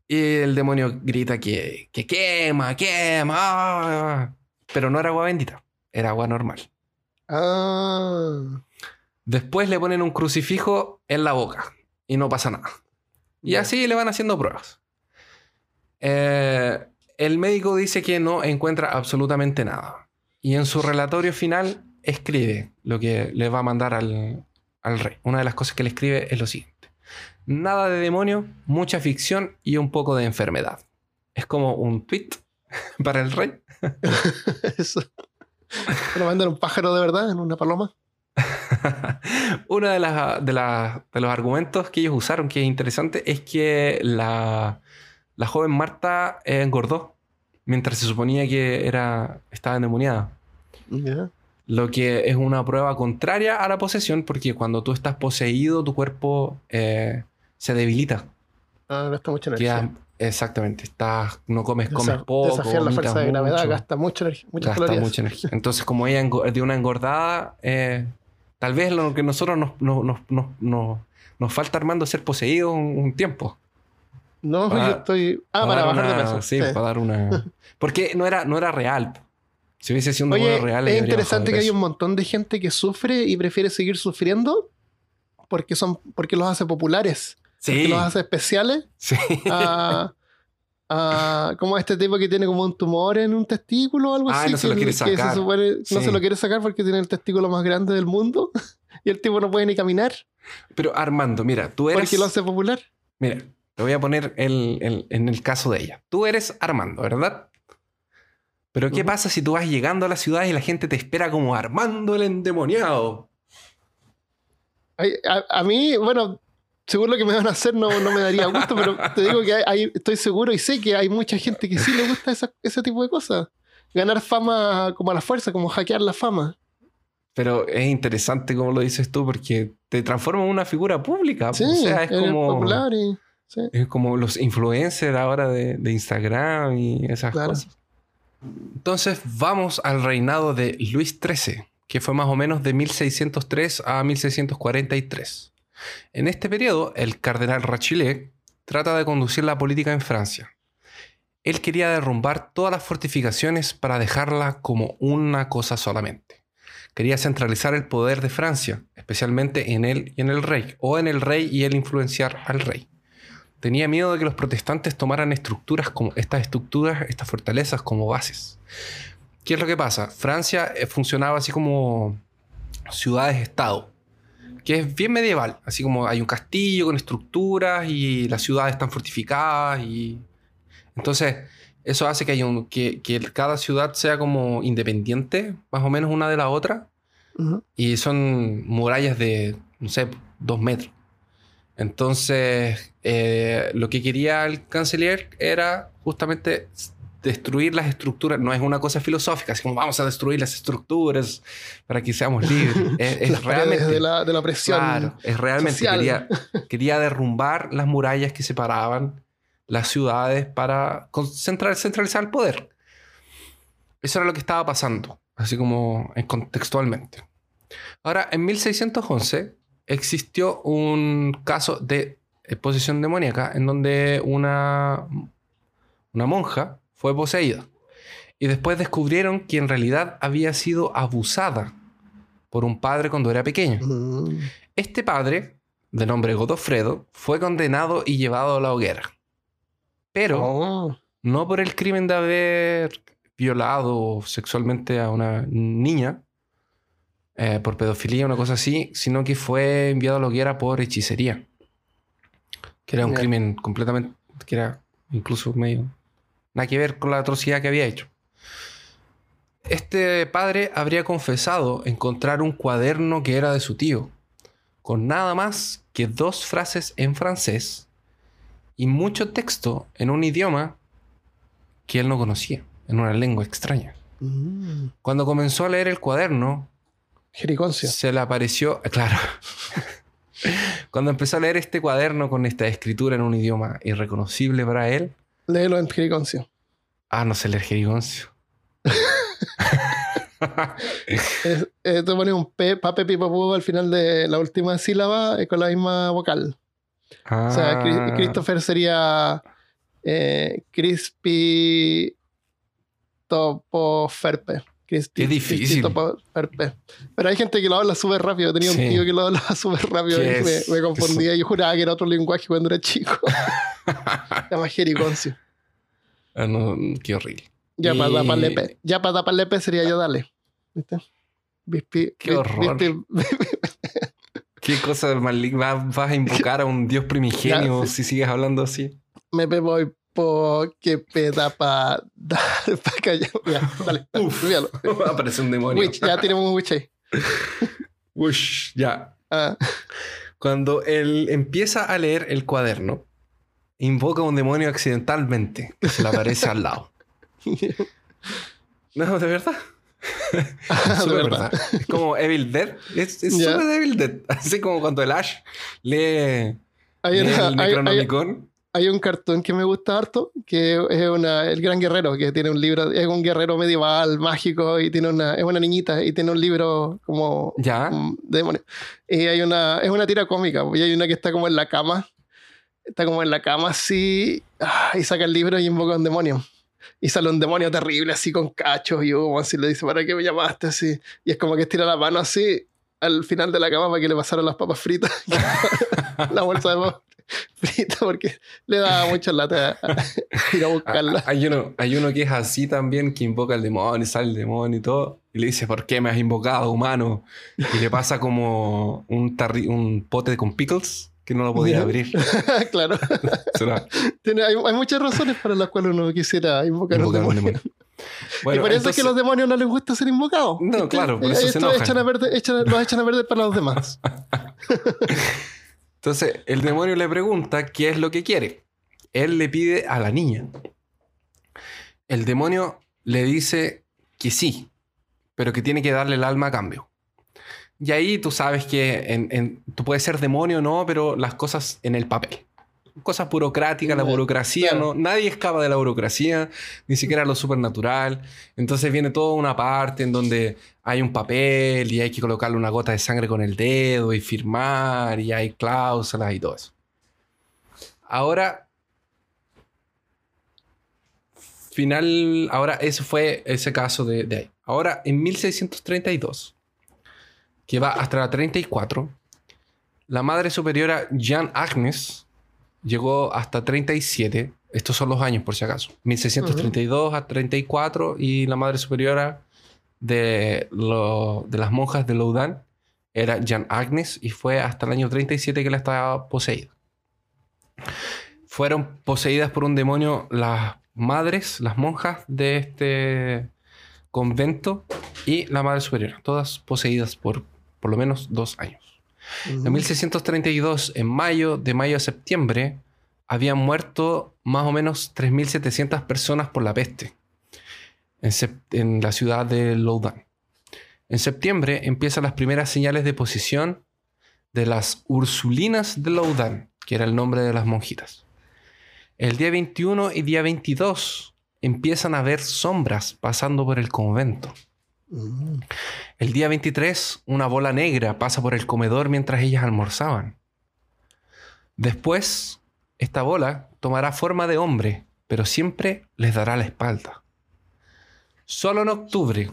y el demonio grita que, que quema, quema. ah. Pero no era agua bendita, era agua normal. Ah. Después le ponen un crucifijo en la boca y no pasa nada. Y así le van haciendo pruebas. Eh, el médico dice que no encuentra absolutamente nada. Y en su relatorio final escribe lo que le va a mandar al, al rey. Una de las cosas que le escribe es lo siguiente. Nada de demonio, mucha ficción y un poco de enfermedad. Es como un tweet para el rey. Eso. ¿Lo mandan un pájaro de verdad en una paloma? Uno de, las- de, las- de los argumentos que ellos usaron, que es interesante, es que la, la joven Marta eh, engordó mientras se suponía que era, estaba endemoniada. Ya. Lo que es una prueba contraria a la posesión, porque cuando tú estás poseído, tu cuerpo eh, se debilita. No, gasta mucha energía. quedas- exactamente, estás, no comes, comes poco. Desafiar la fuerza de gravedad, mucho, gasta mucha energía, gasta calorías. mucha energía. Entonces, como ella engo- de una engordada, eh, tal vez lo que nosotros nos, nos, nos, nos, nos- falta Armando es ser poseído un, un tiempo. No, Para- yo estoy. Ah, para, bajar de peso. Sí, Sí. para dar una. Porque no era, no era real. Si hubiese sido un Oye, real, es interesante que hay un montón de gente que sufre y prefiere seguir sufriendo porque son porque los hace populares, porque Sí, los hace especiales sí. a, a- como este tipo que tiene como un tumor en un testículo o algo Ah, así. no se lo quiere se sacar. supone- Sí. No se lo quiere sacar porque tiene el testículo más grande del mundo y el tipo no puede ni caminar Pero Armando, mira, tú eres. porque lo hace popular. Mira, te voy a poner el- el- en el caso de ella. Tú eres Armando, ¿verdad? Pero ¿qué pasa si tú vas llegando a la ciudad y la gente te espera como Armando el endemoniado? Ay, A, a mí, bueno, según lo que me van a hacer, no, no me daría gusto, pero te digo que hay- hay- estoy seguro y sé que hay mucha gente que sí le gusta esa- ese tipo de cosas. Ganar fama como a la fuerza, como hackear la fama. Pero es interesante como lo dices tú porque te transforma en una figura pública. Sí, o sea, es como, popular y. sí. es como los influencers ahora de, de Instagram y esas Claro. cosas. Entonces vamos al reinado de Luis XIII, que fue más o menos de 1603 a 1643. En este periodo, el cardenal Rachilet trata de conducir la política en Francia. Él quería derrumbar todas las fortificaciones para dejarla como una cosa solamente. Quería centralizar el poder de Francia, especialmente en él y en el rey, o en el rey y él influenciar al rey. Tenía miedo de que los protestantes tomaran estructuras como estas estructuras, estas fortalezas como bases. ¿Qué es lo que pasa? Francia eh, funcionaba así como ciudades-estado, que es bien medieval, así como hay un castillo con estructuras y las ciudades están fortificadas y entonces eso hace que, un- que, que cada ciudad sea como independiente, más o menos una de la otra, y son murallas de, no sé, dos metros. Entonces, eh, lo que quería el canciller era justamente destruir las estructuras. No es una cosa filosófica, así como vamos a destruir las estructuras para que seamos libres. Es, realmente... de la, de la presión. Claro, es realmente social. quería, quería derrumbar las murallas que separaban las ciudades para concentrar, centralizar el poder. Eso era lo que estaba pasando, así como en- contextualmente. Ahora, en 1611 existió un caso de posesión demoníaca en donde una, una monja fue poseída. Y después descubrieron que en realidad había sido abusada por un padre cuando era pequeño. Mm. Este padre, de nombre Godofredo, fue condenado y llevado a la hoguera. Pero Oh. no por el crimen de haber violado sexualmente a una niña, eh, por pedofilia, una cosa así, sino que fue enviado a la hoguera por hechicería. Que era un crimen completamente, que era incluso medio, nada que ver con la atrocidad que había hecho. Este padre habría confesado encontrar un cuaderno que era de su tío, con nada más que dos frases en francés y mucho texto en un idioma que él no conocía, en una lengua extraña. Mm. Cuando comenzó a leer el cuaderno, Jericoncio. se le apareció, claro, cuando empezó a leer este cuaderno con esta escritura en un idioma irreconocible para él, Léelo en Jericoncio. ah, no sé leer jerigoncio. Es- eh, tú pones un P, pape, pipa, al final de la última sílaba eh, con la misma vocal. O sea, Ah, Christopher sería eh, Crispy Topoferpe. Qué difícil. Pero hay gente que lo habla súper rápido. Tenía Sí. un tío que lo hablaba súper rápido ¿Qué y me, es? me confundía. Yo juraba que era otro lenguaje cuando era chico. Se llama Jericoncio. ah, no, qué horrible. Ya para taparle Ya para sería yo dale. ¿Viste? Bispi- Qué horror. bispi- ¿Qué cosa maligna vas, a invocar a un dios primigenio Ya, sí. si sigues hablando así? me voy po que peda pa dar pa callar. Ya, dale, dale, Uf. Aparece un demonio. Witch, ya tenemos un witch ahí. Ush, ya. Ah, Cuando él empieza a leer el cuaderno, invoca a un demonio accidentalmente que se le aparece al lado. No, de verdad. ah, de Súper verdad. verdad. Es como Evil Dead. Es, es Ya. súper Evil Dead. Así como cuando el Ash lee, Hay lee una, el hay, hay- Necronomicon. Hay un cartón que me gusta harto, que es una, el gran guerrero, que tiene un libro, es un guerrero medieval, mágico, y tiene una, es una niñita, y tiene un libro como Ya. um, de demonios. Y hay una, es una tira cómica, y hay una que está como en la cama, está como en la cama así, ah, y saca el libro y invoca a un demonio. Y sale un demonio terrible, así con cachos y humo, así le dice, ¿para qué me llamaste? Así. Y es como que estira la mano así al final de la cama para que le pasaran las papas fritas. la bolsa de papas fritas, porque le daba mucha lata ir a buscarla. Hay uno, hay uno que es así también, que invoca al demonio sale el demonio y todo. Y le dice, ¿por qué me has invocado, humano? Y le pasa como un, tarri- un pote con pickles que no lo podía Ya. abrir. claro. Tiene- hay, hay muchas razones para las cuales uno quisiera invocar a un invocar a un demonio. demonio. y Bueno, por eso es entonces- que a los demonios no les gusta ser invocados. No, claro, por eso se echan a perder- echan- los echan a perder para los demás. Entonces el demonio le pregunta qué es lo que quiere. Él le pide a la niña. El demonio le dice que sí, pero que tiene que darle el alma a cambio. Y ahí tú sabes que tú puedes ser demonio o no, pero las cosas en el papel. Cosas burocráticas, la burocracia, claro. no, nadie escapa de la burocracia, ni siquiera lo supernatural. Entonces viene toda una parte en donde hay un papel y hay que colocarle una gota de sangre con el dedo y firmar y hay cláusulas y todo eso. Ahora, final, ahora ese fue ese caso de, de ahí. Ahora, en 1632, que va hasta la 34, la madre superiora Jean Agnes llegó hasta 37. Estos son los años, por si acaso. 1632 a 34 y la madre superiora de, las monjas de Loudan era Jean Agnes y fue hasta el año 37 que la estaba poseída. Fueron poseídas por un demonio las madres, las monjas de este convento y la madre superiora, todas poseídas por por lo menos dos años. En 1632, en mayo, de mayo a septiembre, habían muerto más o menos 3.700 personas por la peste en, la ciudad de Loudan. En septiembre empiezan las primeras señales de posesión de las Ursulinas de Loudan, que era el nombre de las monjitas. El día 21 y día 22 empiezan a ver sombras pasando por el convento. Mm. El día 23, una bola negra pasa por el comedor mientras ellas almorzaban. Después, esta bola tomará forma de hombre, pero siempre les dará la espalda. Solo en octubre,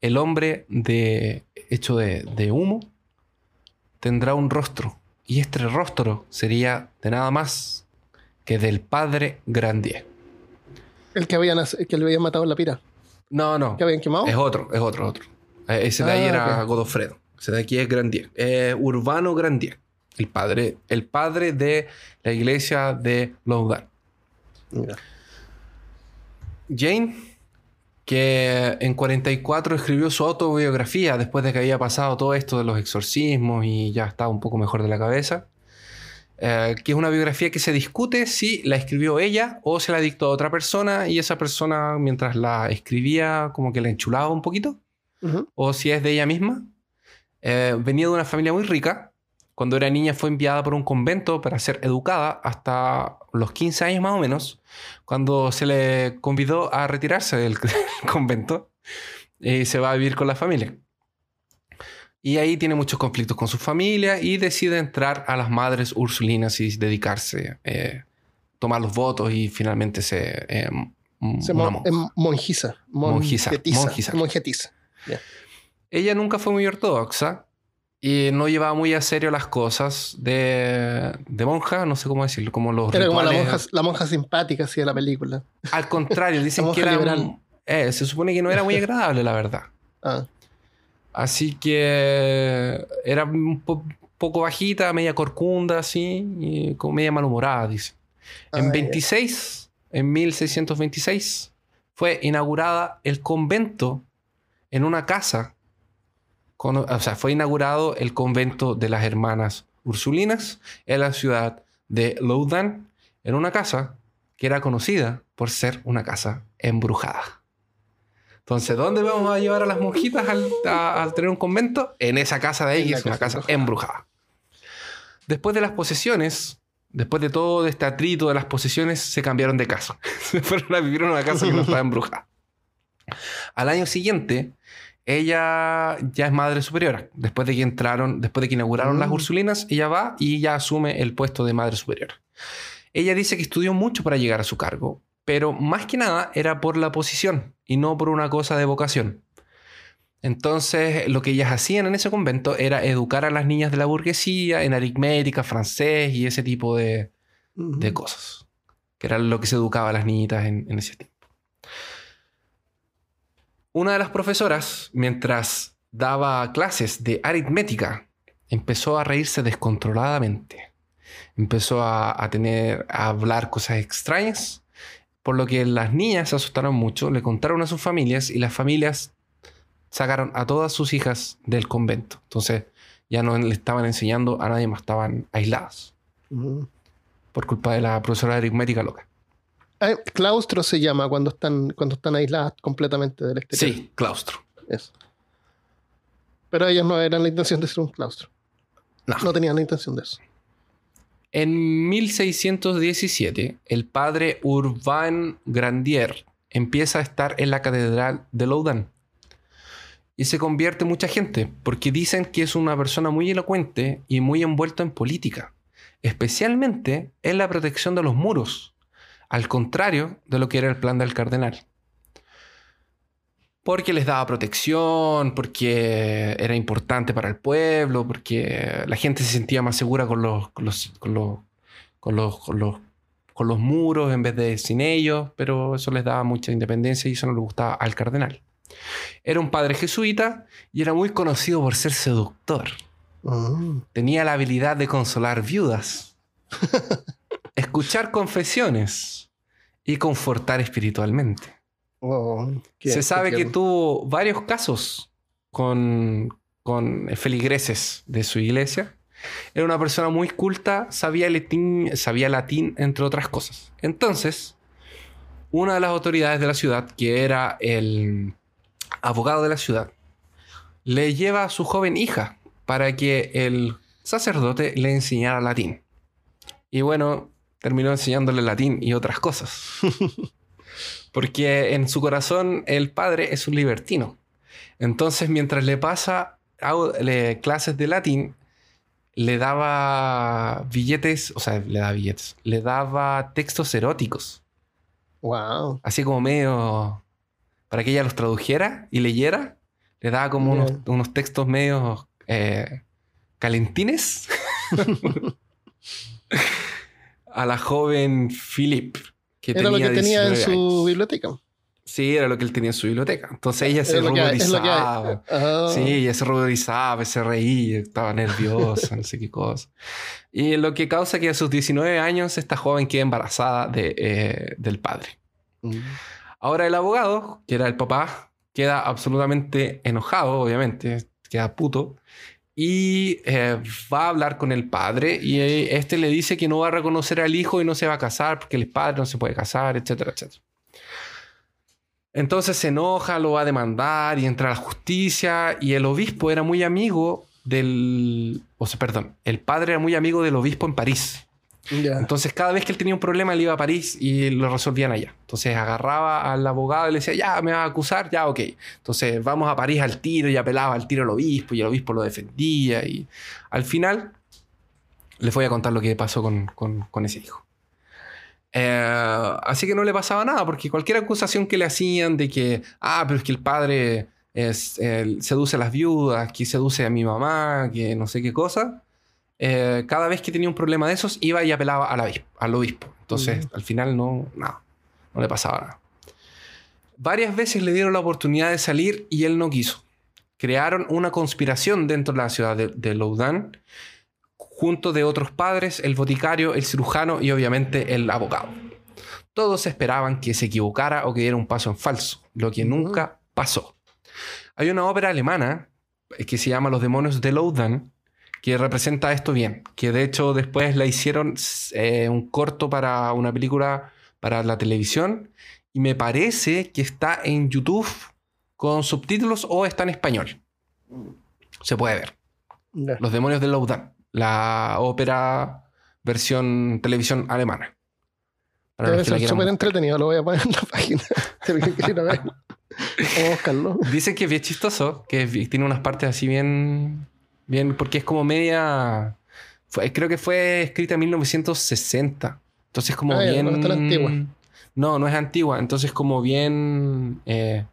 el hombre de, hecho de, de humo tendrá un rostro, y este rostro sería de nada más que del padre Grandier. El que, habían, el que le habían matado en la pira. No, no. ¿Que habían quemado? Es otro, es otro, otro. Eh, Ese de ahí Ah, era. Godofredo. Ese de aquí es Grandier. Eh, Urbano Grandier. El padre, el padre de la iglesia de Loudan. Mira. Jane, que en 44 escribió su autobiografía después de que había pasado todo esto de los exorcismos y ya estaba un poco mejor de la cabeza. Eh, que es una biografía que se discute si la escribió ella o se la dictó a otra persona y esa persona mientras la escribía como que la enchulaba un poquito. O si es de ella misma. Eh, venía de una familia muy rica. Cuando era niña fue enviada por un convento para ser educada hasta los 15 años más o menos, cuando se le convidó a retirarse del convento y se va a vivir con la familia. Y ahí tiene muchos conflictos con su familia y decide entrar a las madres ursulinas y dedicarse, eh, tomar los votos y finalmente se... eh, Se una mo- monja. es monjisa. Monjisa, Monjetiza. Monjetiza. Ella nunca fue muy ortodoxa y no llevaba muy a serio las cosas de, de monja, no sé cómo decirlo, como los Era como la rituales. monja, la monja simpática así de la película. Al contrario, dicen que era... eh, se supone que no era muy agradable, la verdad. Ah, Así que era un po- poco bajita, media corcunda, así, y como media malhumorada, dice. Ah, En ya. 26, en 1626, fue inaugurada el convento en una casa. con- o sea, fue inaugurado el convento de las hermanas Ursulinas en la ciudad de Loudan, en una casa que era conocida por ser una casa embrujada. Entonces, ¿dónde vamos a llevar a las monjitas al, a- al tener un convento? En esa casa de es una casa casa embrujada. Después de las posesiones, después de todo este atrito de las posesiones, se cambiaron de casa. se fueron a vivir en una casa que no estaba embrujada. Al año siguiente, ella ya es madre superiora. Después de que entraron, después de que inauguraron las Mm. Ursulinas, ella va y ya asume el puesto de madre superiora. Ella dice que estudió mucho para llegar a su cargo, pero más que nada era por la posición y no por una cosa de vocación. Entonces, lo que ellas hacían en ese convento era educar a las niñas de la burguesía en aritmética, francés y ese tipo de, de cosas. Que era lo que se educaba a las niñitas en, en ese tiempo. Una de las profesoras, mientras daba clases de aritmética, empezó a reírse descontroladamente. Empezó a, a tener, a hablar cosas extrañas, por lo que las niñas se asustaron mucho, le contaron a sus familias y las familias sacaron a todas sus hijas del convento. Entonces ya no le estaban enseñando a nadie más, estaban aisladas Mm. por culpa de la profesora de aritmética loca. Ah, claustro se llama cuando están, cuando están aisladas completamente del exterior. Sí, claustro. Eso. Pero ellas no eran la intención de ser un claustro. No. No tenían la intención de eso. En 1617, el padre Urbain Grandier empieza a estar en la catedral de Loudun. Y se convierte mucha gente, porque dicen que es una persona muy elocuente y muy envuelto en política, especialmente en la protección de los muros, al contrario de lo que era el plan del cardenal. Porque les daba protección, porque era importante para el pueblo, porque la gente se sentía más segura con los, con los, con los, con los, con los, con los muros en vez de sin ellos, pero eso les daba mucha independencia y eso no le gustaba al cardenal. Era un padre jesuita y era muy conocido por ser seductor. Mm. Tenía la habilidad de consolar viudas, escuchar confesiones y confortar espiritualmente. Oh, Se sabe que tuvo varios casos con, con feligreses de su iglesia. Era una persona muy culta, sabía latín, sabía latín, entre otras cosas. Entonces, una de las autoridades de la ciudad, que era el abogado de la ciudad, le lleva a su joven hija para que el sacerdote le enseñara latín. Y bueno, terminó enseñándole latín y otras cosas. Porque en su corazón el padre es un libertino. Entonces, mientras le pasa le- clases de latín, le daba billetes, o sea, le daba billetes, le daba textos eróticos, Wow. así como medio para que ella los tradujera y leyera. Le daba como unos textos medio eh, calentines a la joven Philip. Que Era lo que tenía en 19 su años. biblioteca. Sí, era lo que él tenía en su biblioteca. Entonces ella se ruborizaba. Ah. Sí, ella se ruborizaba, se reía, estaba nerviosa, no sé qué cosa. Y lo que causa que a sus 19 años esta joven quede embarazada de, eh, del padre. Mm. Ahora el abogado, que era el papá, queda absolutamente enojado, obviamente, queda puto, y eh, va a hablar con el padre y eh, este le dice que no va a reconocer al hijo y no se va a casar porque el padre no se puede casar, etcétera, etcétera. Entonces se enoja, lo va a demandar y entra a la justicia y el obispo era muy amigo del... O sea, perdón, el padre era muy amigo del obispo en París. Entonces, cada vez que él tenía un problema, él iba a París y lo resolvían allá. Entonces, agarraba al abogado y le decía, ya, me va a acusar, ya, ok. Entonces, vamos a París al tiro y apelaba al tiro al obispo y el obispo lo defendía. Y al final, les voy a contar lo que pasó con, con- ese hijo. Eh, así que no le pasaba nada, porque cualquier acusación que le hacían de que, ah, pero es que el padre seduce a las viudas, que seduce a mi mamá, que no sé qué cosa, eh, cada vez que tenía un problema de esos, iba y apelaba al obispo. Al obispo. Entonces, al final no, nada, no le pasaba nada. Varias veces le dieron la oportunidad de salir y él no quiso. Crearon una conspiración dentro de la ciudad de, de Loudun, junto de otros padres, el boticario, el cirujano y obviamente el abogado. Todos esperaban que se equivocara o que diera un paso en falso, lo que nunca pasó. Hay una ópera alemana eh, que se llama Los demonios de Loudun, que representa esto bien, que de hecho después la hicieron eh, un corto para una película para la televisión y me parece que está en YouTube con subtítulos o está en español. Se puede ver. Los demonios de Loudun, la ópera versión televisión alemana. Debe ser súper entretenido, lo voy a poner en la página. Vamos a buscarlo. Dicen que es bien chistoso, que tiene unas partes así bien. Bien porque es como media. fue- creo que fue escrita en 1960. Entonces, como Ah, bien. no antigua. No, no es antigua. Entonces, como bien. eh,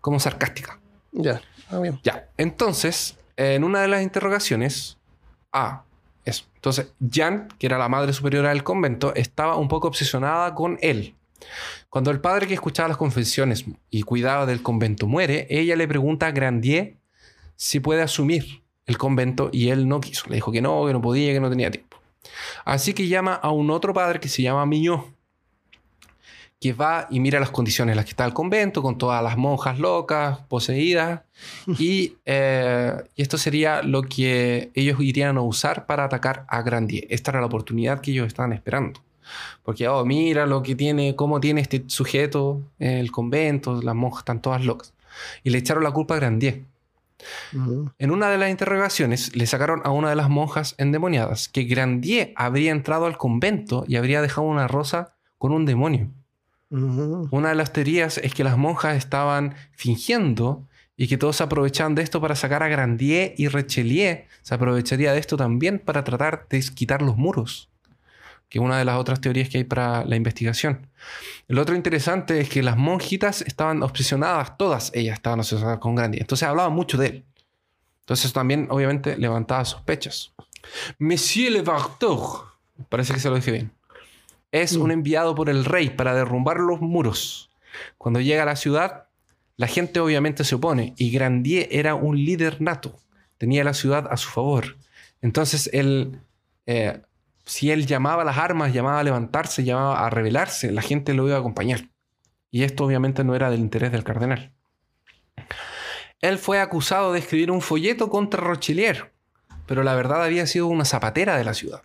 como sarcástica. Ya, ah, bien. Ya. Entonces, en una de las interrogaciones. Ah, eso. Entonces, Jan, que era la madre superiora del convento, estaba un poco obsesionada con él. Cuando el padre que escuchaba las confesiones y cuidaba del convento muere, ella le pregunta a Grandier si puede asumir el convento y él no quiso. Le dijo que no, que no podía, que no tenía tiempo. Así que llama a un otro padre que se llama Miñó, que va y mira las condiciones en las que está el convento, con todas las monjas locas, poseídas, y, eh, y esto sería lo que ellos irían a usar para atacar a Grandier. Esta era la oportunidad que ellos estaban esperando. Porque, oh, mira lo que tiene, cómo tiene este sujeto el convento, las monjas están todas locas. Y le echaron la culpa a Grandier. En una de las interrogaciones le sacaron a una de las monjas endemoniadas que Grandier habría entrado al convento y habría dejado una rosa con un demonio. Una de las teorías es que las monjas estaban fingiendo y que todos se aprovechaban de esto para sacar a Grandier y Richelieu. Se aprovecharía de esto también para tratar de quitar los muros, que es una de las otras teorías que hay para la investigación. El otro interesante es que las monjitas estaban obsesionadas, todas ellas estaban obsesionadas con Grandier, entonces hablaban mucho de él. Entonces también obviamente levantaba sospechas. Monsieur le Vartor, parece que se lo dije bien, es Mm. un enviado por el rey para derrumbar los muros. Cuando llega a la ciudad, la gente obviamente se opone y Grandier era un líder nato, tenía la ciudad a su favor. Entonces él, eh, si él llamaba a las armas, llamaba a levantarse, llamaba a rebelarse, la gente lo iba a acompañar. Y esto obviamente no era del interés del cardenal. Él fue acusado de escribir un folleto contra Rochelier, pero la verdad había sido una zapatera de la ciudad.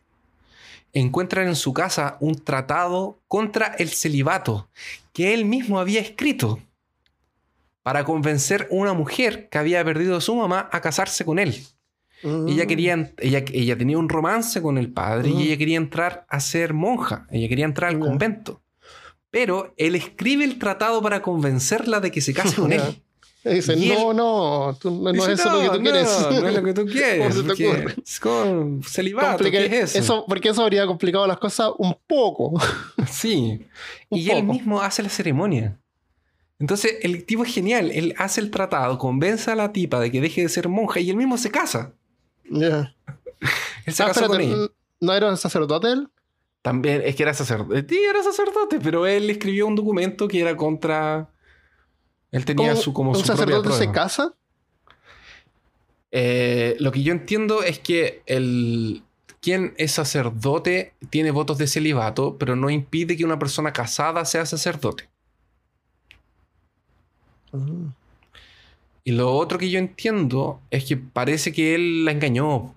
Encuentran en su casa un tratado contra el celibato que él mismo había escrito para convencer a una mujer que había perdido a su mamá a casarse con él. Ella quería, ella, ella tenía un romance con el padre Mm. y ella quería entrar a ser monja, ella quería entrar al convento. Pero él escribe el tratado para convencerla de que se case con él. Y dice, Y él- no, no, tú- no, Dice, es eso lo que tú no, quieres. No, es lo que tú quieres. ¿Cómo se te? Es con celibato, Complica- ¿qué es eso? Porque eso habría complicado las cosas un poco. Sí. Un y él poco. mismo hace la ceremonia. Entonces, el tipo es genial. Él hace el tratado, convence a la tipa de que deje de ser monja y él mismo se casa. Ya. Él se Ah, casó con espérate, ella. ¿No era un sacerdote él? También es que era sacerdote. Sí, era sacerdote, pero él escribió un documento que era contra. Él tenía ¿Cómo su como ¿Un su sacerdote se casa? Eh, lo que yo entiendo es que el quien es sacerdote tiene votos de celibato, pero no impide que una persona casada sea sacerdote. Mm. Y lo otro que yo entiendo es que parece que él la engañó,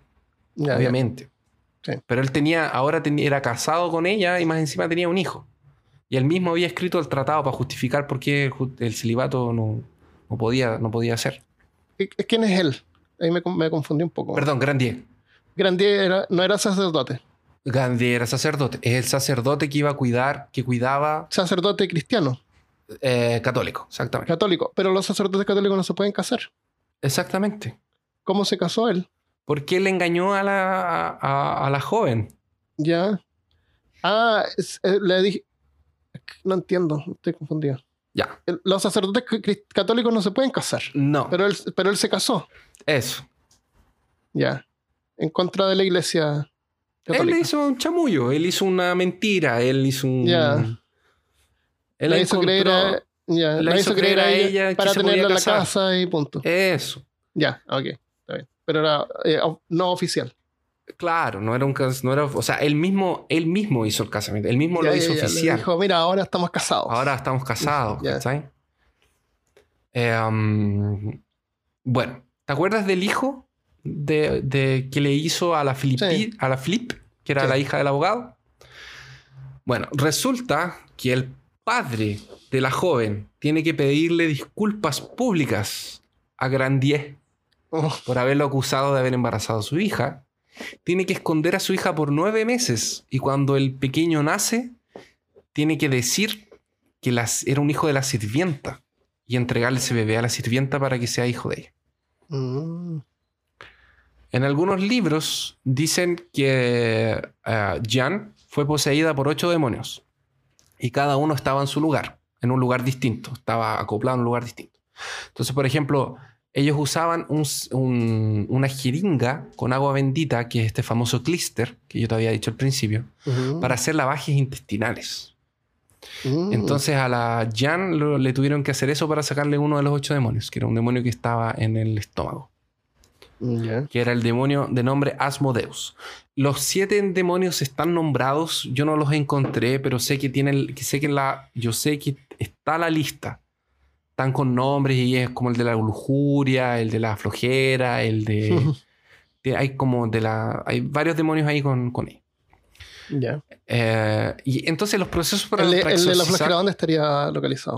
Ya, ya. obviamente. Sí. Pero él tenía, ahora ten- era casado con ella y más encima tenía un hijo. Y él mismo había escrito el tratado para justificar por qué el, celibato no, no podía, no podía ser. ¿Y- ¿Quién es él? Ahí me, me confundí un poco. Perdón, Grandier. Grandier era- no era sacerdote, Grandier era sacerdote. Es el sacerdote que iba a cuidar, que cuidaba sacerdote cristiano, eh, católico. Exactamente. católico. Pero los sacerdotes católicos no se pueden casar. Exactamente. ¿Cómo se casó él? Porque él engañó a la, a, a la joven. Ya. Ah, es- eh, le dije. No entiendo, estoy confundido. Ya. Los sacerdotes católicos no se pueden casar. No. Pero él, pero él se casó. Eso. Ya. En contra de la iglesia Él católica. le hizo un chamullo, él hizo una mentira, él hizo un. Ya. Él la hizo creer a, ya, la hizo creer a ella, para tenerla en la casa y punto. Eso. Ya, ok. Está bien. Pero era eh, no oficial. Claro, no era un no era, o sea, él mismo, él mismo hizo el casamiento, él mismo Ya, lo hizo ya, le oficial. dijo, mira, ahora estamos casados. Ahora estamos casados, Ya. ¿cachai? Eh, um, bueno, ¿te acuerdas del hijo de, de que le hizo a la Filipi, Sí. a la Flip, que era Sí. la hija del abogado? Bueno, resulta que el padre de la joven tiene que pedirle disculpas públicas a Grandier Oh, por haberlo acusado de haber embarazado a su hija tiene que esconder a su hija por nueve meses. Y cuando el pequeño nace, tiene que decir que las, era un hijo de la sirvienta y entregarle ese bebé a la sirvienta para que sea hijo de ella. Mm. En algunos libros dicen que eh, Jan fue poseída por ocho demonios y cada uno estaba en su lugar, en un lugar distinto, estaba acoplado en un lugar distinto. Entonces, por ejemplo, ellos usaban un- un- una jeringa con agua bendita, que es este famoso clister, que yo te había dicho al principio, para hacer lavajes intestinales. Mm. Entonces a la Jan lo- le tuvieron que hacer eso para sacarle uno de los ocho demonios, que era un demonio que estaba en el estómago, Que era el demonio de nombre Asmodeus. Los siete demonios están nombrados, yo no los encontré, pero sé que tienen, que sé que la, yo sé que está la lista. Están con nombres y es como el de la lujuria, el de la flojera, el de, de- hay como de la, hay varios demonios ahí con, con él. Ya. Eh, y entonces los procesos para, El, de- para el de la flojera, ¿dónde estaría localizado?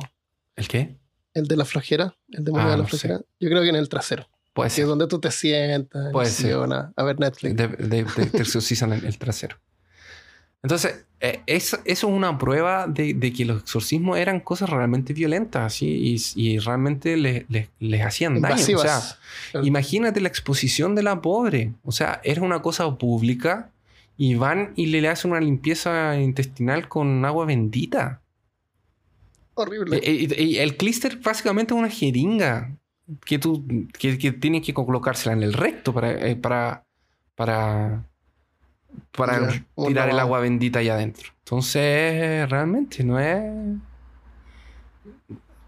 ¿El qué? El de la flojera, el demonio Ah, de la no sé. flojera. Yo creo que en el trasero. Que ser. es donde tú te sientas, van a, ver Netflix. de, de- de- te exorcizan el, el trasero. Entonces, eh, es- eso es una prueba de, de que los exorcismos eran cosas realmente violentas así, y, y realmente les, les- les hacían daño. O sea, Invasivas. imagínate la exposición de la pobre. O sea, era una cosa pública y van y le, le hacen una limpieza intestinal con agua bendita. Horrible. Eh, eh, y el clister básicamente es una jeringa que tú que, que tienes que colocársela en el recto para eh, para para para tirar el agua bendita allá adentro. Entonces, realmente no es.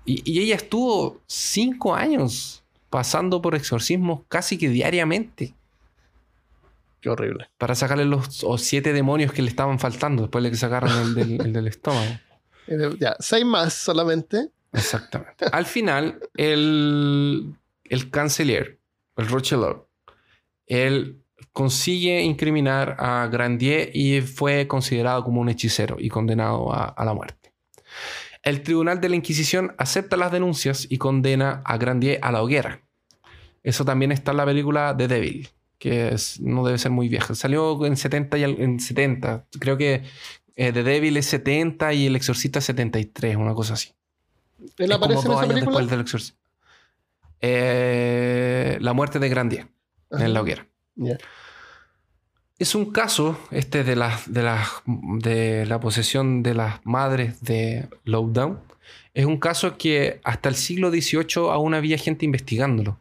Y, y ella estuvo cinco años pasando por exorcismos casi que diariamente Qué horrible. para sacarle los o siete demonios que le estaban faltando después de que sacaron el del, el del estómago. Ya, seis más solamente. Exactamente. Al final, el, el canciller, el Rochellot, él consigue incriminar a Grandier y fue considerado como un hechicero y condenado a, la muerte. El tribunal de la Inquisición acepta las denuncias y condena a Grandier a la hoguera. Eso también está en la película The Devil, que no debe ser muy vieja. Salió en 70 y en 70. Creo que eh, The Devil es 70 y El Exorcista es 73, una cosa así. Él Es como aparece en esa años película. después del exorcismo. Eh, la muerte de Grandier Ajá. en la hoguera. Es un caso, este de la, de la, de la posesión de las madres de Lowdown. Es un caso que hasta el siglo XVIII aún había gente investigándolo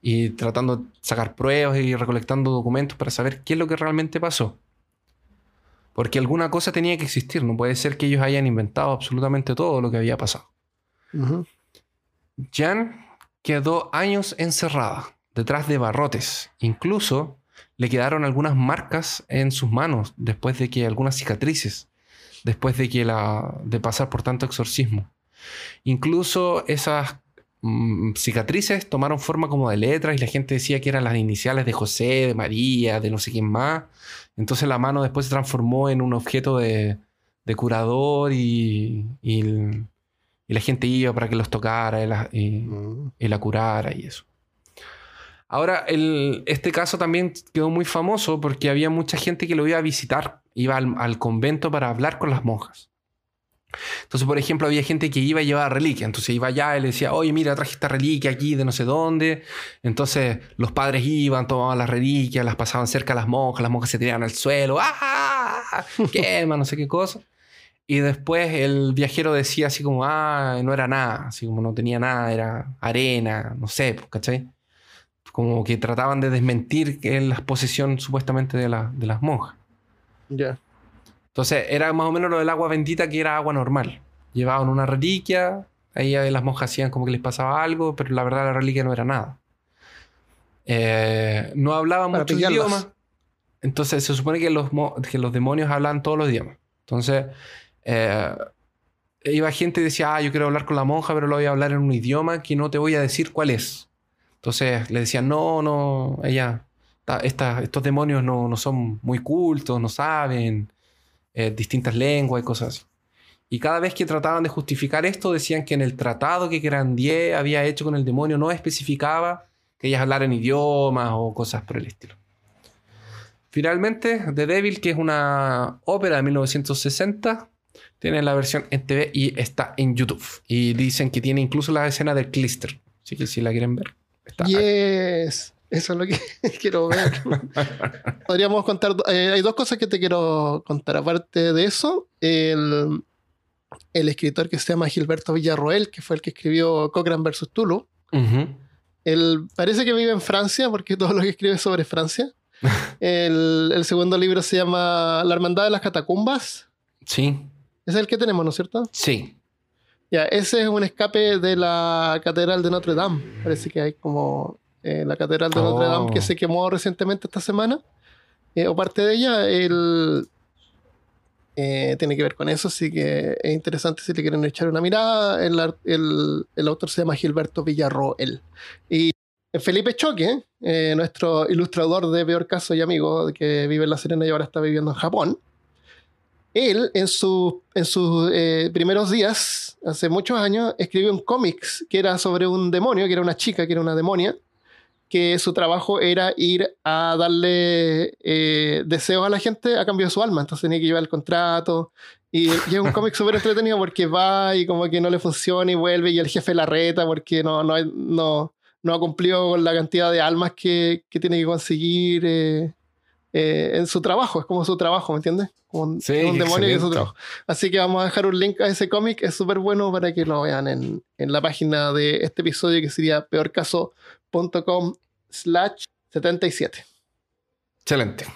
y tratando de sacar pruebas y recolectando documentos para saber qué es lo que realmente pasó. Porque alguna cosa tenía que existir. No puede ser que ellos hayan inventado absolutamente todo lo que había pasado. Jan quedó años encerrada, detrás de barrotes. Incluso le quedaron algunas marcas en sus manos, después de que algunas cicatrices, después de que la de pasar por tanto exorcismo. Incluso esas mm, cicatrices tomaron forma como de letras y la gente decía que eran las iniciales de José, de María, de no sé quién más. Entonces la mano después se transformó en un objeto de, de curador y, y el- y la gente iba para que los tocara y la, y- Mm. y la curara y eso. Ahora, el- este caso también quedó muy famoso porque había mucha gente que lo iba a visitar, iba al, al convento para hablar con las monjas. Entonces, por ejemplo, había gente que iba a llevar reliquia. Entonces iba allá y le decía, oye, mira, traje esta reliquia aquí de no sé dónde. Entonces los padres iban, tomaban las reliquias, las pasaban cerca a las monjas, las monjas se tiraban al suelo, ¡ah! Quema, no sé qué cosa. Y después el viajero decía así como, ah, no era nada, así como no tenía nada, era arena, no sé, pues, ¿cachai? Como que trataban de desmentir que la posesión supuestamente de, la- de las monjas. Ya. Entonces era más o menos lo del agua bendita que era agua normal. Llevaban una reliquia, ahí las monjas hacían como que les pasaba algo, pero la verdad la reliquia no era nada. Eh, no hablaban Para muchos pillarlas. idiomas. Entonces se supone que los, que los demonios hablan todos los idiomas. Entonces eh, iba gente y decía, ah, yo quiero hablar con la monja, pero lo voy a hablar en un idioma que no te voy a decir cuál es. Entonces le decían, no, no, ella, ta- esta- estos demonios no, no son muy cultos, no saben eh, distintas lenguas y cosas así. Y cada vez que trataban de justificar esto, decían que en el tratado que Grandier había hecho con el demonio no especificaba que ellas hablaran idiomas o cosas por el estilo. Finalmente, The Devil, que es una ópera de 1960, tiene la versión en TV y está en YouTube. Y dicen que tiene incluso la escena del Clister. Así que si la quieren ver, está ahí. Yes. Eso es lo que quiero ver. Podríamos contar. eh, hay dos cosas que te quiero contar. Aparte de eso, el, el escritor que se llama Gilberto Villarroel, que fue el que escribió Cochrane vs. Tulu, Ujú. él parece que vive en Francia, porque todo lo que escribe es sobre Francia. El, el segundo libro se llama La Hermandad de las Catacumbas. Sí, es el que tenemos, ¿no es cierto? sí. Ya, ese es un escape de la Catedral de Notre Dame. Parece que hay como eh, la Catedral de Notre Oh. Dame que se quemó recientemente esta semana. Eh, o parte de ella, el, eh, tiene que ver con eso, así que es interesante si le quieren echar una mirada. El, el- el autor se llama Gilberto Villarroel. Y Felipe Choque, eh, nuestro ilustrador de peor caso y amigo, que vive en La Serena y ahora está viviendo en Japón, él en, su- en sus eh, primeros días, hace muchos años, escribió un cómics que era sobre un demonio, que era una chica, que era una demonia, que su trabajo era ir a darle eh, deseos a la gente a cambio de su alma. Entonces tenía que llevar el contrato. Y, y es un cómic súper entretenido porque va y como que no le funciona y vuelve y el jefe la reta porque no, no, no, no ha cumplido con la cantidad de almas que, que tiene que conseguir eh, eh, en su trabajo. Es como su trabajo, ¿me entiendes? Como un, Sí, un demonio es su trabajo. Así que vamos a dejar un link a ese cómic. Es súper bueno para que lo vean en, en la página de este episodio que sería peorcaso.com slash 77. Excelente.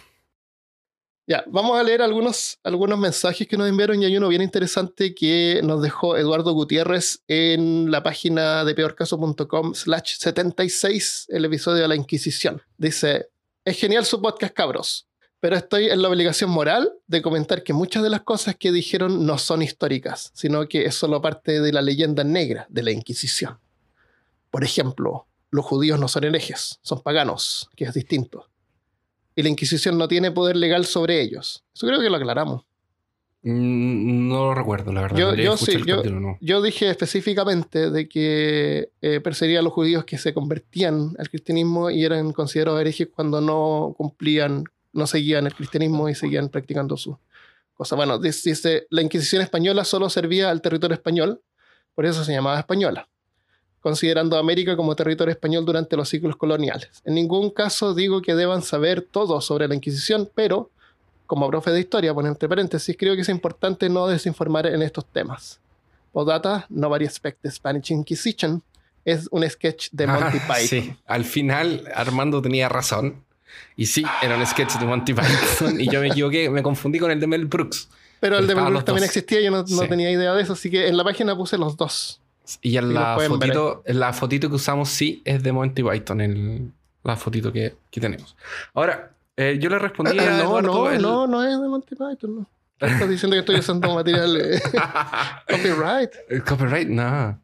Ya, vamos a leer algunos, algunos mensajes que nos enviaron y hay uno bien interesante que nos dejó Eduardo Gutiérrez en la página de peorcaso.com slash 76, el episodio de la Inquisición. Dice, es genial su podcast, cabros, pero estoy en la obligación moral de comentar que muchas de las cosas que dijeron no son históricas, sino que es solo parte de la leyenda negra de la Inquisición. Por ejemplo, los judíos no son herejes, son paganos, que es distinto y la Inquisición no tiene poder legal sobre ellos. Eso creo que lo aclaramos. Mm, No lo recuerdo, la verdad. Yo- sí, yo- capítulo, no. Yo dije específicamente de que eh, perseguía a los judíos que se convertían al cristianismo y eran considerados herejes cuando no cumplían, no seguían el cristianismo y seguían practicando sus cosas. Bueno, dice, dice, la Inquisición española solo servía al territorio español, por eso se llamaba española, considerando a América como territorio español durante los siglos coloniales. En ningún caso digo que deban saber todo sobre la Inquisición, pero como profe de historia, pone entre paréntesis, creo que es importante no desinformar en estos temas. Podata, Nobody Expect the Spanish Inquisition, es un sketch de Monty Ah, Python. Sí, al final Armando tenía razón. Y sí, era un sketch de Monty Python. y yo me equivoqué, me confundí con el de Mel Brooks. Pero el de Mel Brooks también dos. existía, yo no, no Sí. tenía idea de eso, así que en la página puse los dos. Y en lo la fotito, en la fotito que usamos, sí, es de Monty Python, el- la fotito que, que tenemos. Ahora, eh, yo le respondí a no, Eduardo. no, el- no, no es de Monty Python, no. Estás diciendo que estoy usando material eh, copyright. El copyright, no.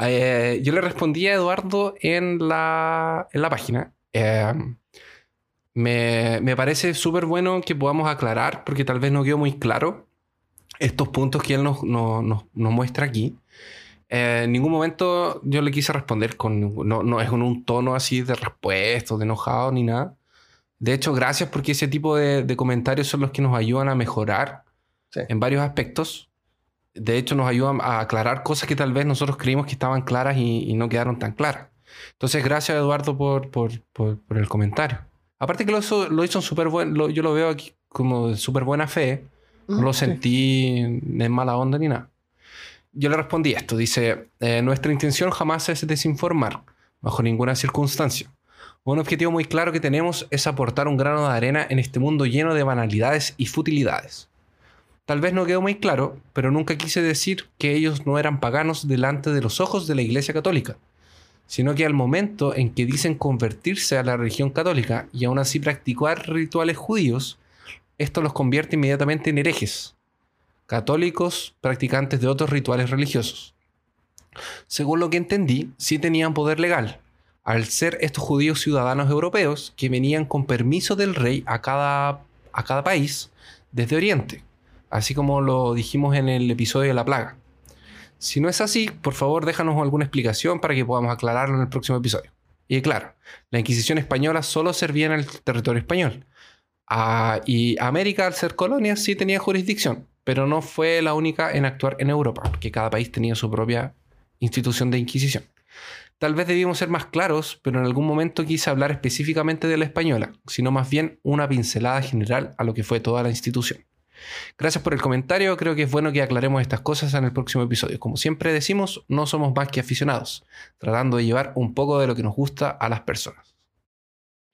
Eh, yo le respondí a Eduardo en la, en la página. Eh, me, me parece súper bueno que podamos aclarar, porque tal vez no quedó muy claro estos puntos que él nos, nos- nos- nos muestra aquí. Eh, en ningún momento yo le quise responder con... No, no es con un tono así de respuesta, o de enojado, ni nada. De hecho, gracias porque ese tipo de, de comentarios son los que nos ayudan a mejorar Sí. en varios aspectos. De hecho, nos ayudan a aclarar cosas que tal vez nosotros creímos que estaban claras y, y no quedaron tan claras. Entonces, gracias Eduardo por, por, por- por el comentario. Aparte que lo hizo, lo hizo súper buen, lo- yo lo veo aquí como de súper buena fe. No lo Sí. sentí en mala onda ni nada. Yo le respondí esto. Dice, eh, nuestra intención jamás es desinformar, bajo ninguna circunstancia. Un objetivo muy claro que tenemos es aportar un grano de arena en este mundo lleno de banalidades y futilidades. Tal vez no quedó muy claro, pero nunca quise decir que ellos no eran paganos delante de los ojos de la Iglesia Católica, sino que al momento en que dicen convertirse a la religión católica y aún así practicar rituales judíos, esto los convierte inmediatamente en herejes, católicos practicantes de otros rituales religiosos. Según lo que entendí, sí tenían poder legal, al ser estos judíos ciudadanos europeos que venían con permiso del rey a cada, a cada país desde Oriente, así como lo dijimos en el episodio de la plaga. Si no es así, por favor déjanos alguna explicación para que podamos aclararlo en el próximo episodio. Y claro, la Inquisición española solo servía en el territorio español. Ah, y América, al ser colonia, sí tenía jurisdicción, pero no fue la única en actuar en Europa, porque cada país tenía su propia institución de inquisición. Tal vez debíamos ser más claros, pero en algún momento quise hablar específicamente de la española, sino más bien una pincelada general a lo que fue toda la institución. Gracias por el comentario, creo que es bueno que aclaremos estas cosas en el próximo episodio. Como siempre decimos, no somos más que aficionados, tratando de llevar un poco de lo que nos gusta a las personas.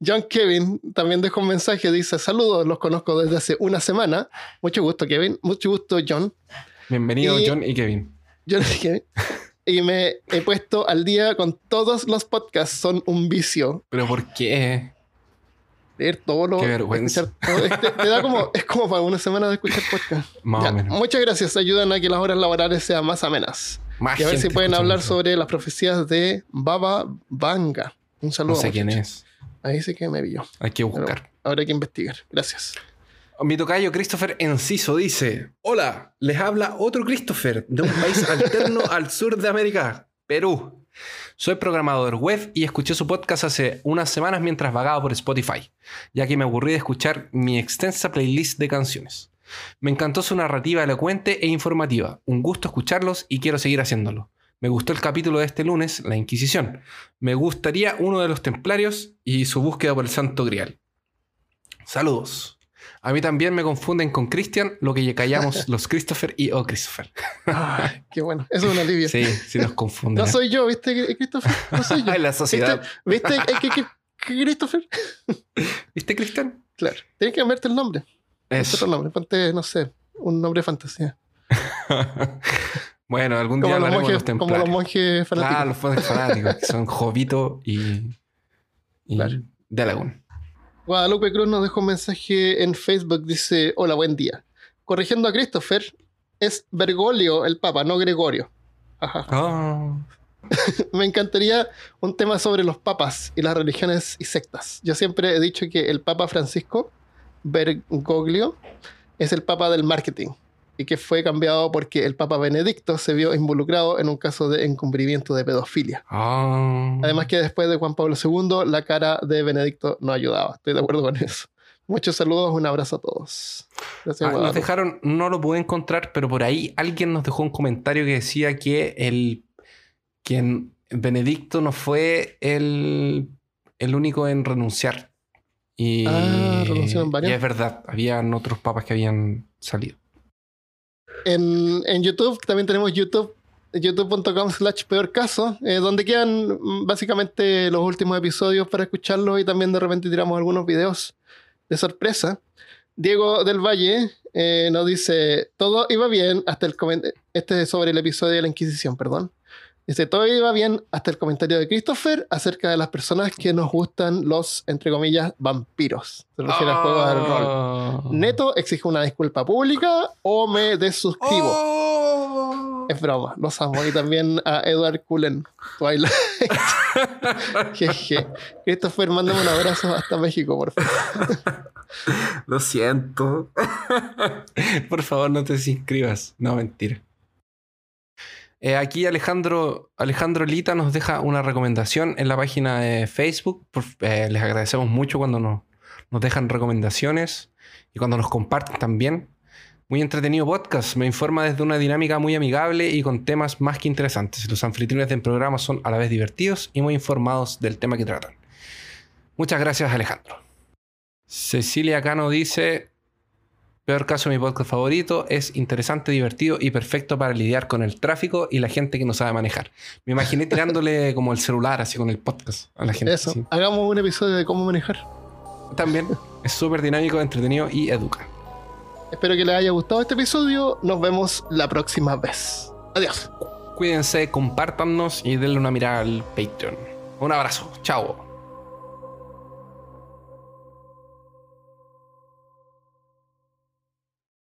John Kevin también dejó un mensaje, dice, saludos, los conozco desde hace una semana. Mucho gusto, Kevin. Mucho gusto, John. Bienvenido, John y Kevin. John y Kevin. Y me he puesto al día con todos los podcasts. Son un vicio. ¿Pero por qué? Leer todo lo. Qué vergüenza. Este, te, da como, es como para una semana de escuchar podcast. Más o menos. Muchas gracias. Ayudan a que las horas laborales sean más amenas. Más y a ver si pueden hablar eso. sobre las profecías de Baba Vanga. Un saludo. No sé quién es. Ahí sí que me vio. Hay que Pero buscar. ahora hay que investigar. Gracias. Mi tocayo Christopher Enciso dice: Hola, les habla otro Christopher de un país alterno al sur de América, Perú. Soy programador web y escuché su podcast hace unas semanas mientras vagaba por Spotify, ya que me aburrí de escuchar mi extensa playlist de canciones. Me encantó su narrativa elocuente e informativa. Un gusto escucharlos y quiero seguir haciéndolo. Me gustó el capítulo de este lunes, La Inquisición. Me gustaría uno de los templarios y su búsqueda por el Santo Grial. Saludos. A mí también me confunden con Christian, lo que callamos los Christopher y O Christopher. Ay, qué bueno. Eso es un alivio. Sí, sí nos confunden. No soy yo, ¿viste, Christopher? No soy yo. Ay, la sociedad. ¿Viste, ¿Viste Christopher? ¿Viste, Christian? Claro. Tienes que cambiarte el nombre. Eso. otro nombre. Ponte, no sé, un nombre de fantasía. bueno, algún día Como los, hablaremos de monjes, los como los monjes fanáticos. Claro, los monjes fanáticos, que son Jovito y, y Claro. de. Guadalupe Cruz nos dejó un mensaje en Facebook. Dice: Hola, buen día. Corrigiendo a Christopher, es Bergoglio el Papa, no Gregorio. Ajá. Ah, Me encantaría un tema sobre los papas y las religiones y sectas. Yo siempre he dicho que el Papa Francisco Bergoglio es el Papa del marketing y que fue cambiado porque el Papa Benedicto se vio involucrado en un caso de encubrimiento de pedofilia. ah. Además que después de Juan Pablo II, la cara de Benedicto no ayudaba. Estoy de acuerdo con eso. Muchos saludos, un abrazo a todos. Gracias, Ah, nos dejaron, no lo pude encontrar, pero por ahí alguien nos dejó un comentario que decía que el que en- Benedicto no fue el, el único en renunciar. Y, Ah, varios. y es verdad, habían otros papas que habían salido. En, YouTube también tenemos YouTube, youtube.com slash peor caso, eh, donde quedan mm, básicamente los últimos episodios para escucharlos y también de repente tiramos algunos videos de sorpresa. Diego del Valle eh, nos dice, todo iba bien hasta el comentario, este es sobre el episodio de la Inquisición, perdón. Dice, todo iba bien hasta el comentario de Christopher acerca de las personas que nos gustan los, entre comillas, vampiros. Se refiere al juego del rol. Ah. Neto, exijo una disculpa pública o me desuscribo. Oh. Es broma, los amo. Y también a Edward Cullen, Twilight. Jeje. Christopher, mándame un abrazo hasta México, por favor. Lo siento. Por favor, no te inscribas. No, mentira. Eh, aquí Alejandro, Alejandro Lita nos deja una recomendación en la página de Facebook. Eh, les agradecemos mucho cuando nos, nos dejan recomendaciones y cuando nos comparten también. Muy entretenido podcast. Me informa desde una dinámica muy amigable y con temas más que interesantes. Los anfitriones del programa son a la vez divertidos y muy informados del tema que tratan. Muchas gracias, Alejandro. Cecilia Cano dice: Peor caso, mi podcast favorito es interesante, divertido y perfecto para lidiar con el tráfico y la gente que no sabe manejar. Me imaginé tirándole como el celular, así con el podcast a la gente. Eso. así. Hagamos un episodio de cómo manejar. También es súper dinámico, entretenido y educa. Espero que les haya gustado este episodio. Nos vemos la próxima vez. Adiós. Cuídense, compártanos y denle una mirada al Patreon. Un abrazo, chao.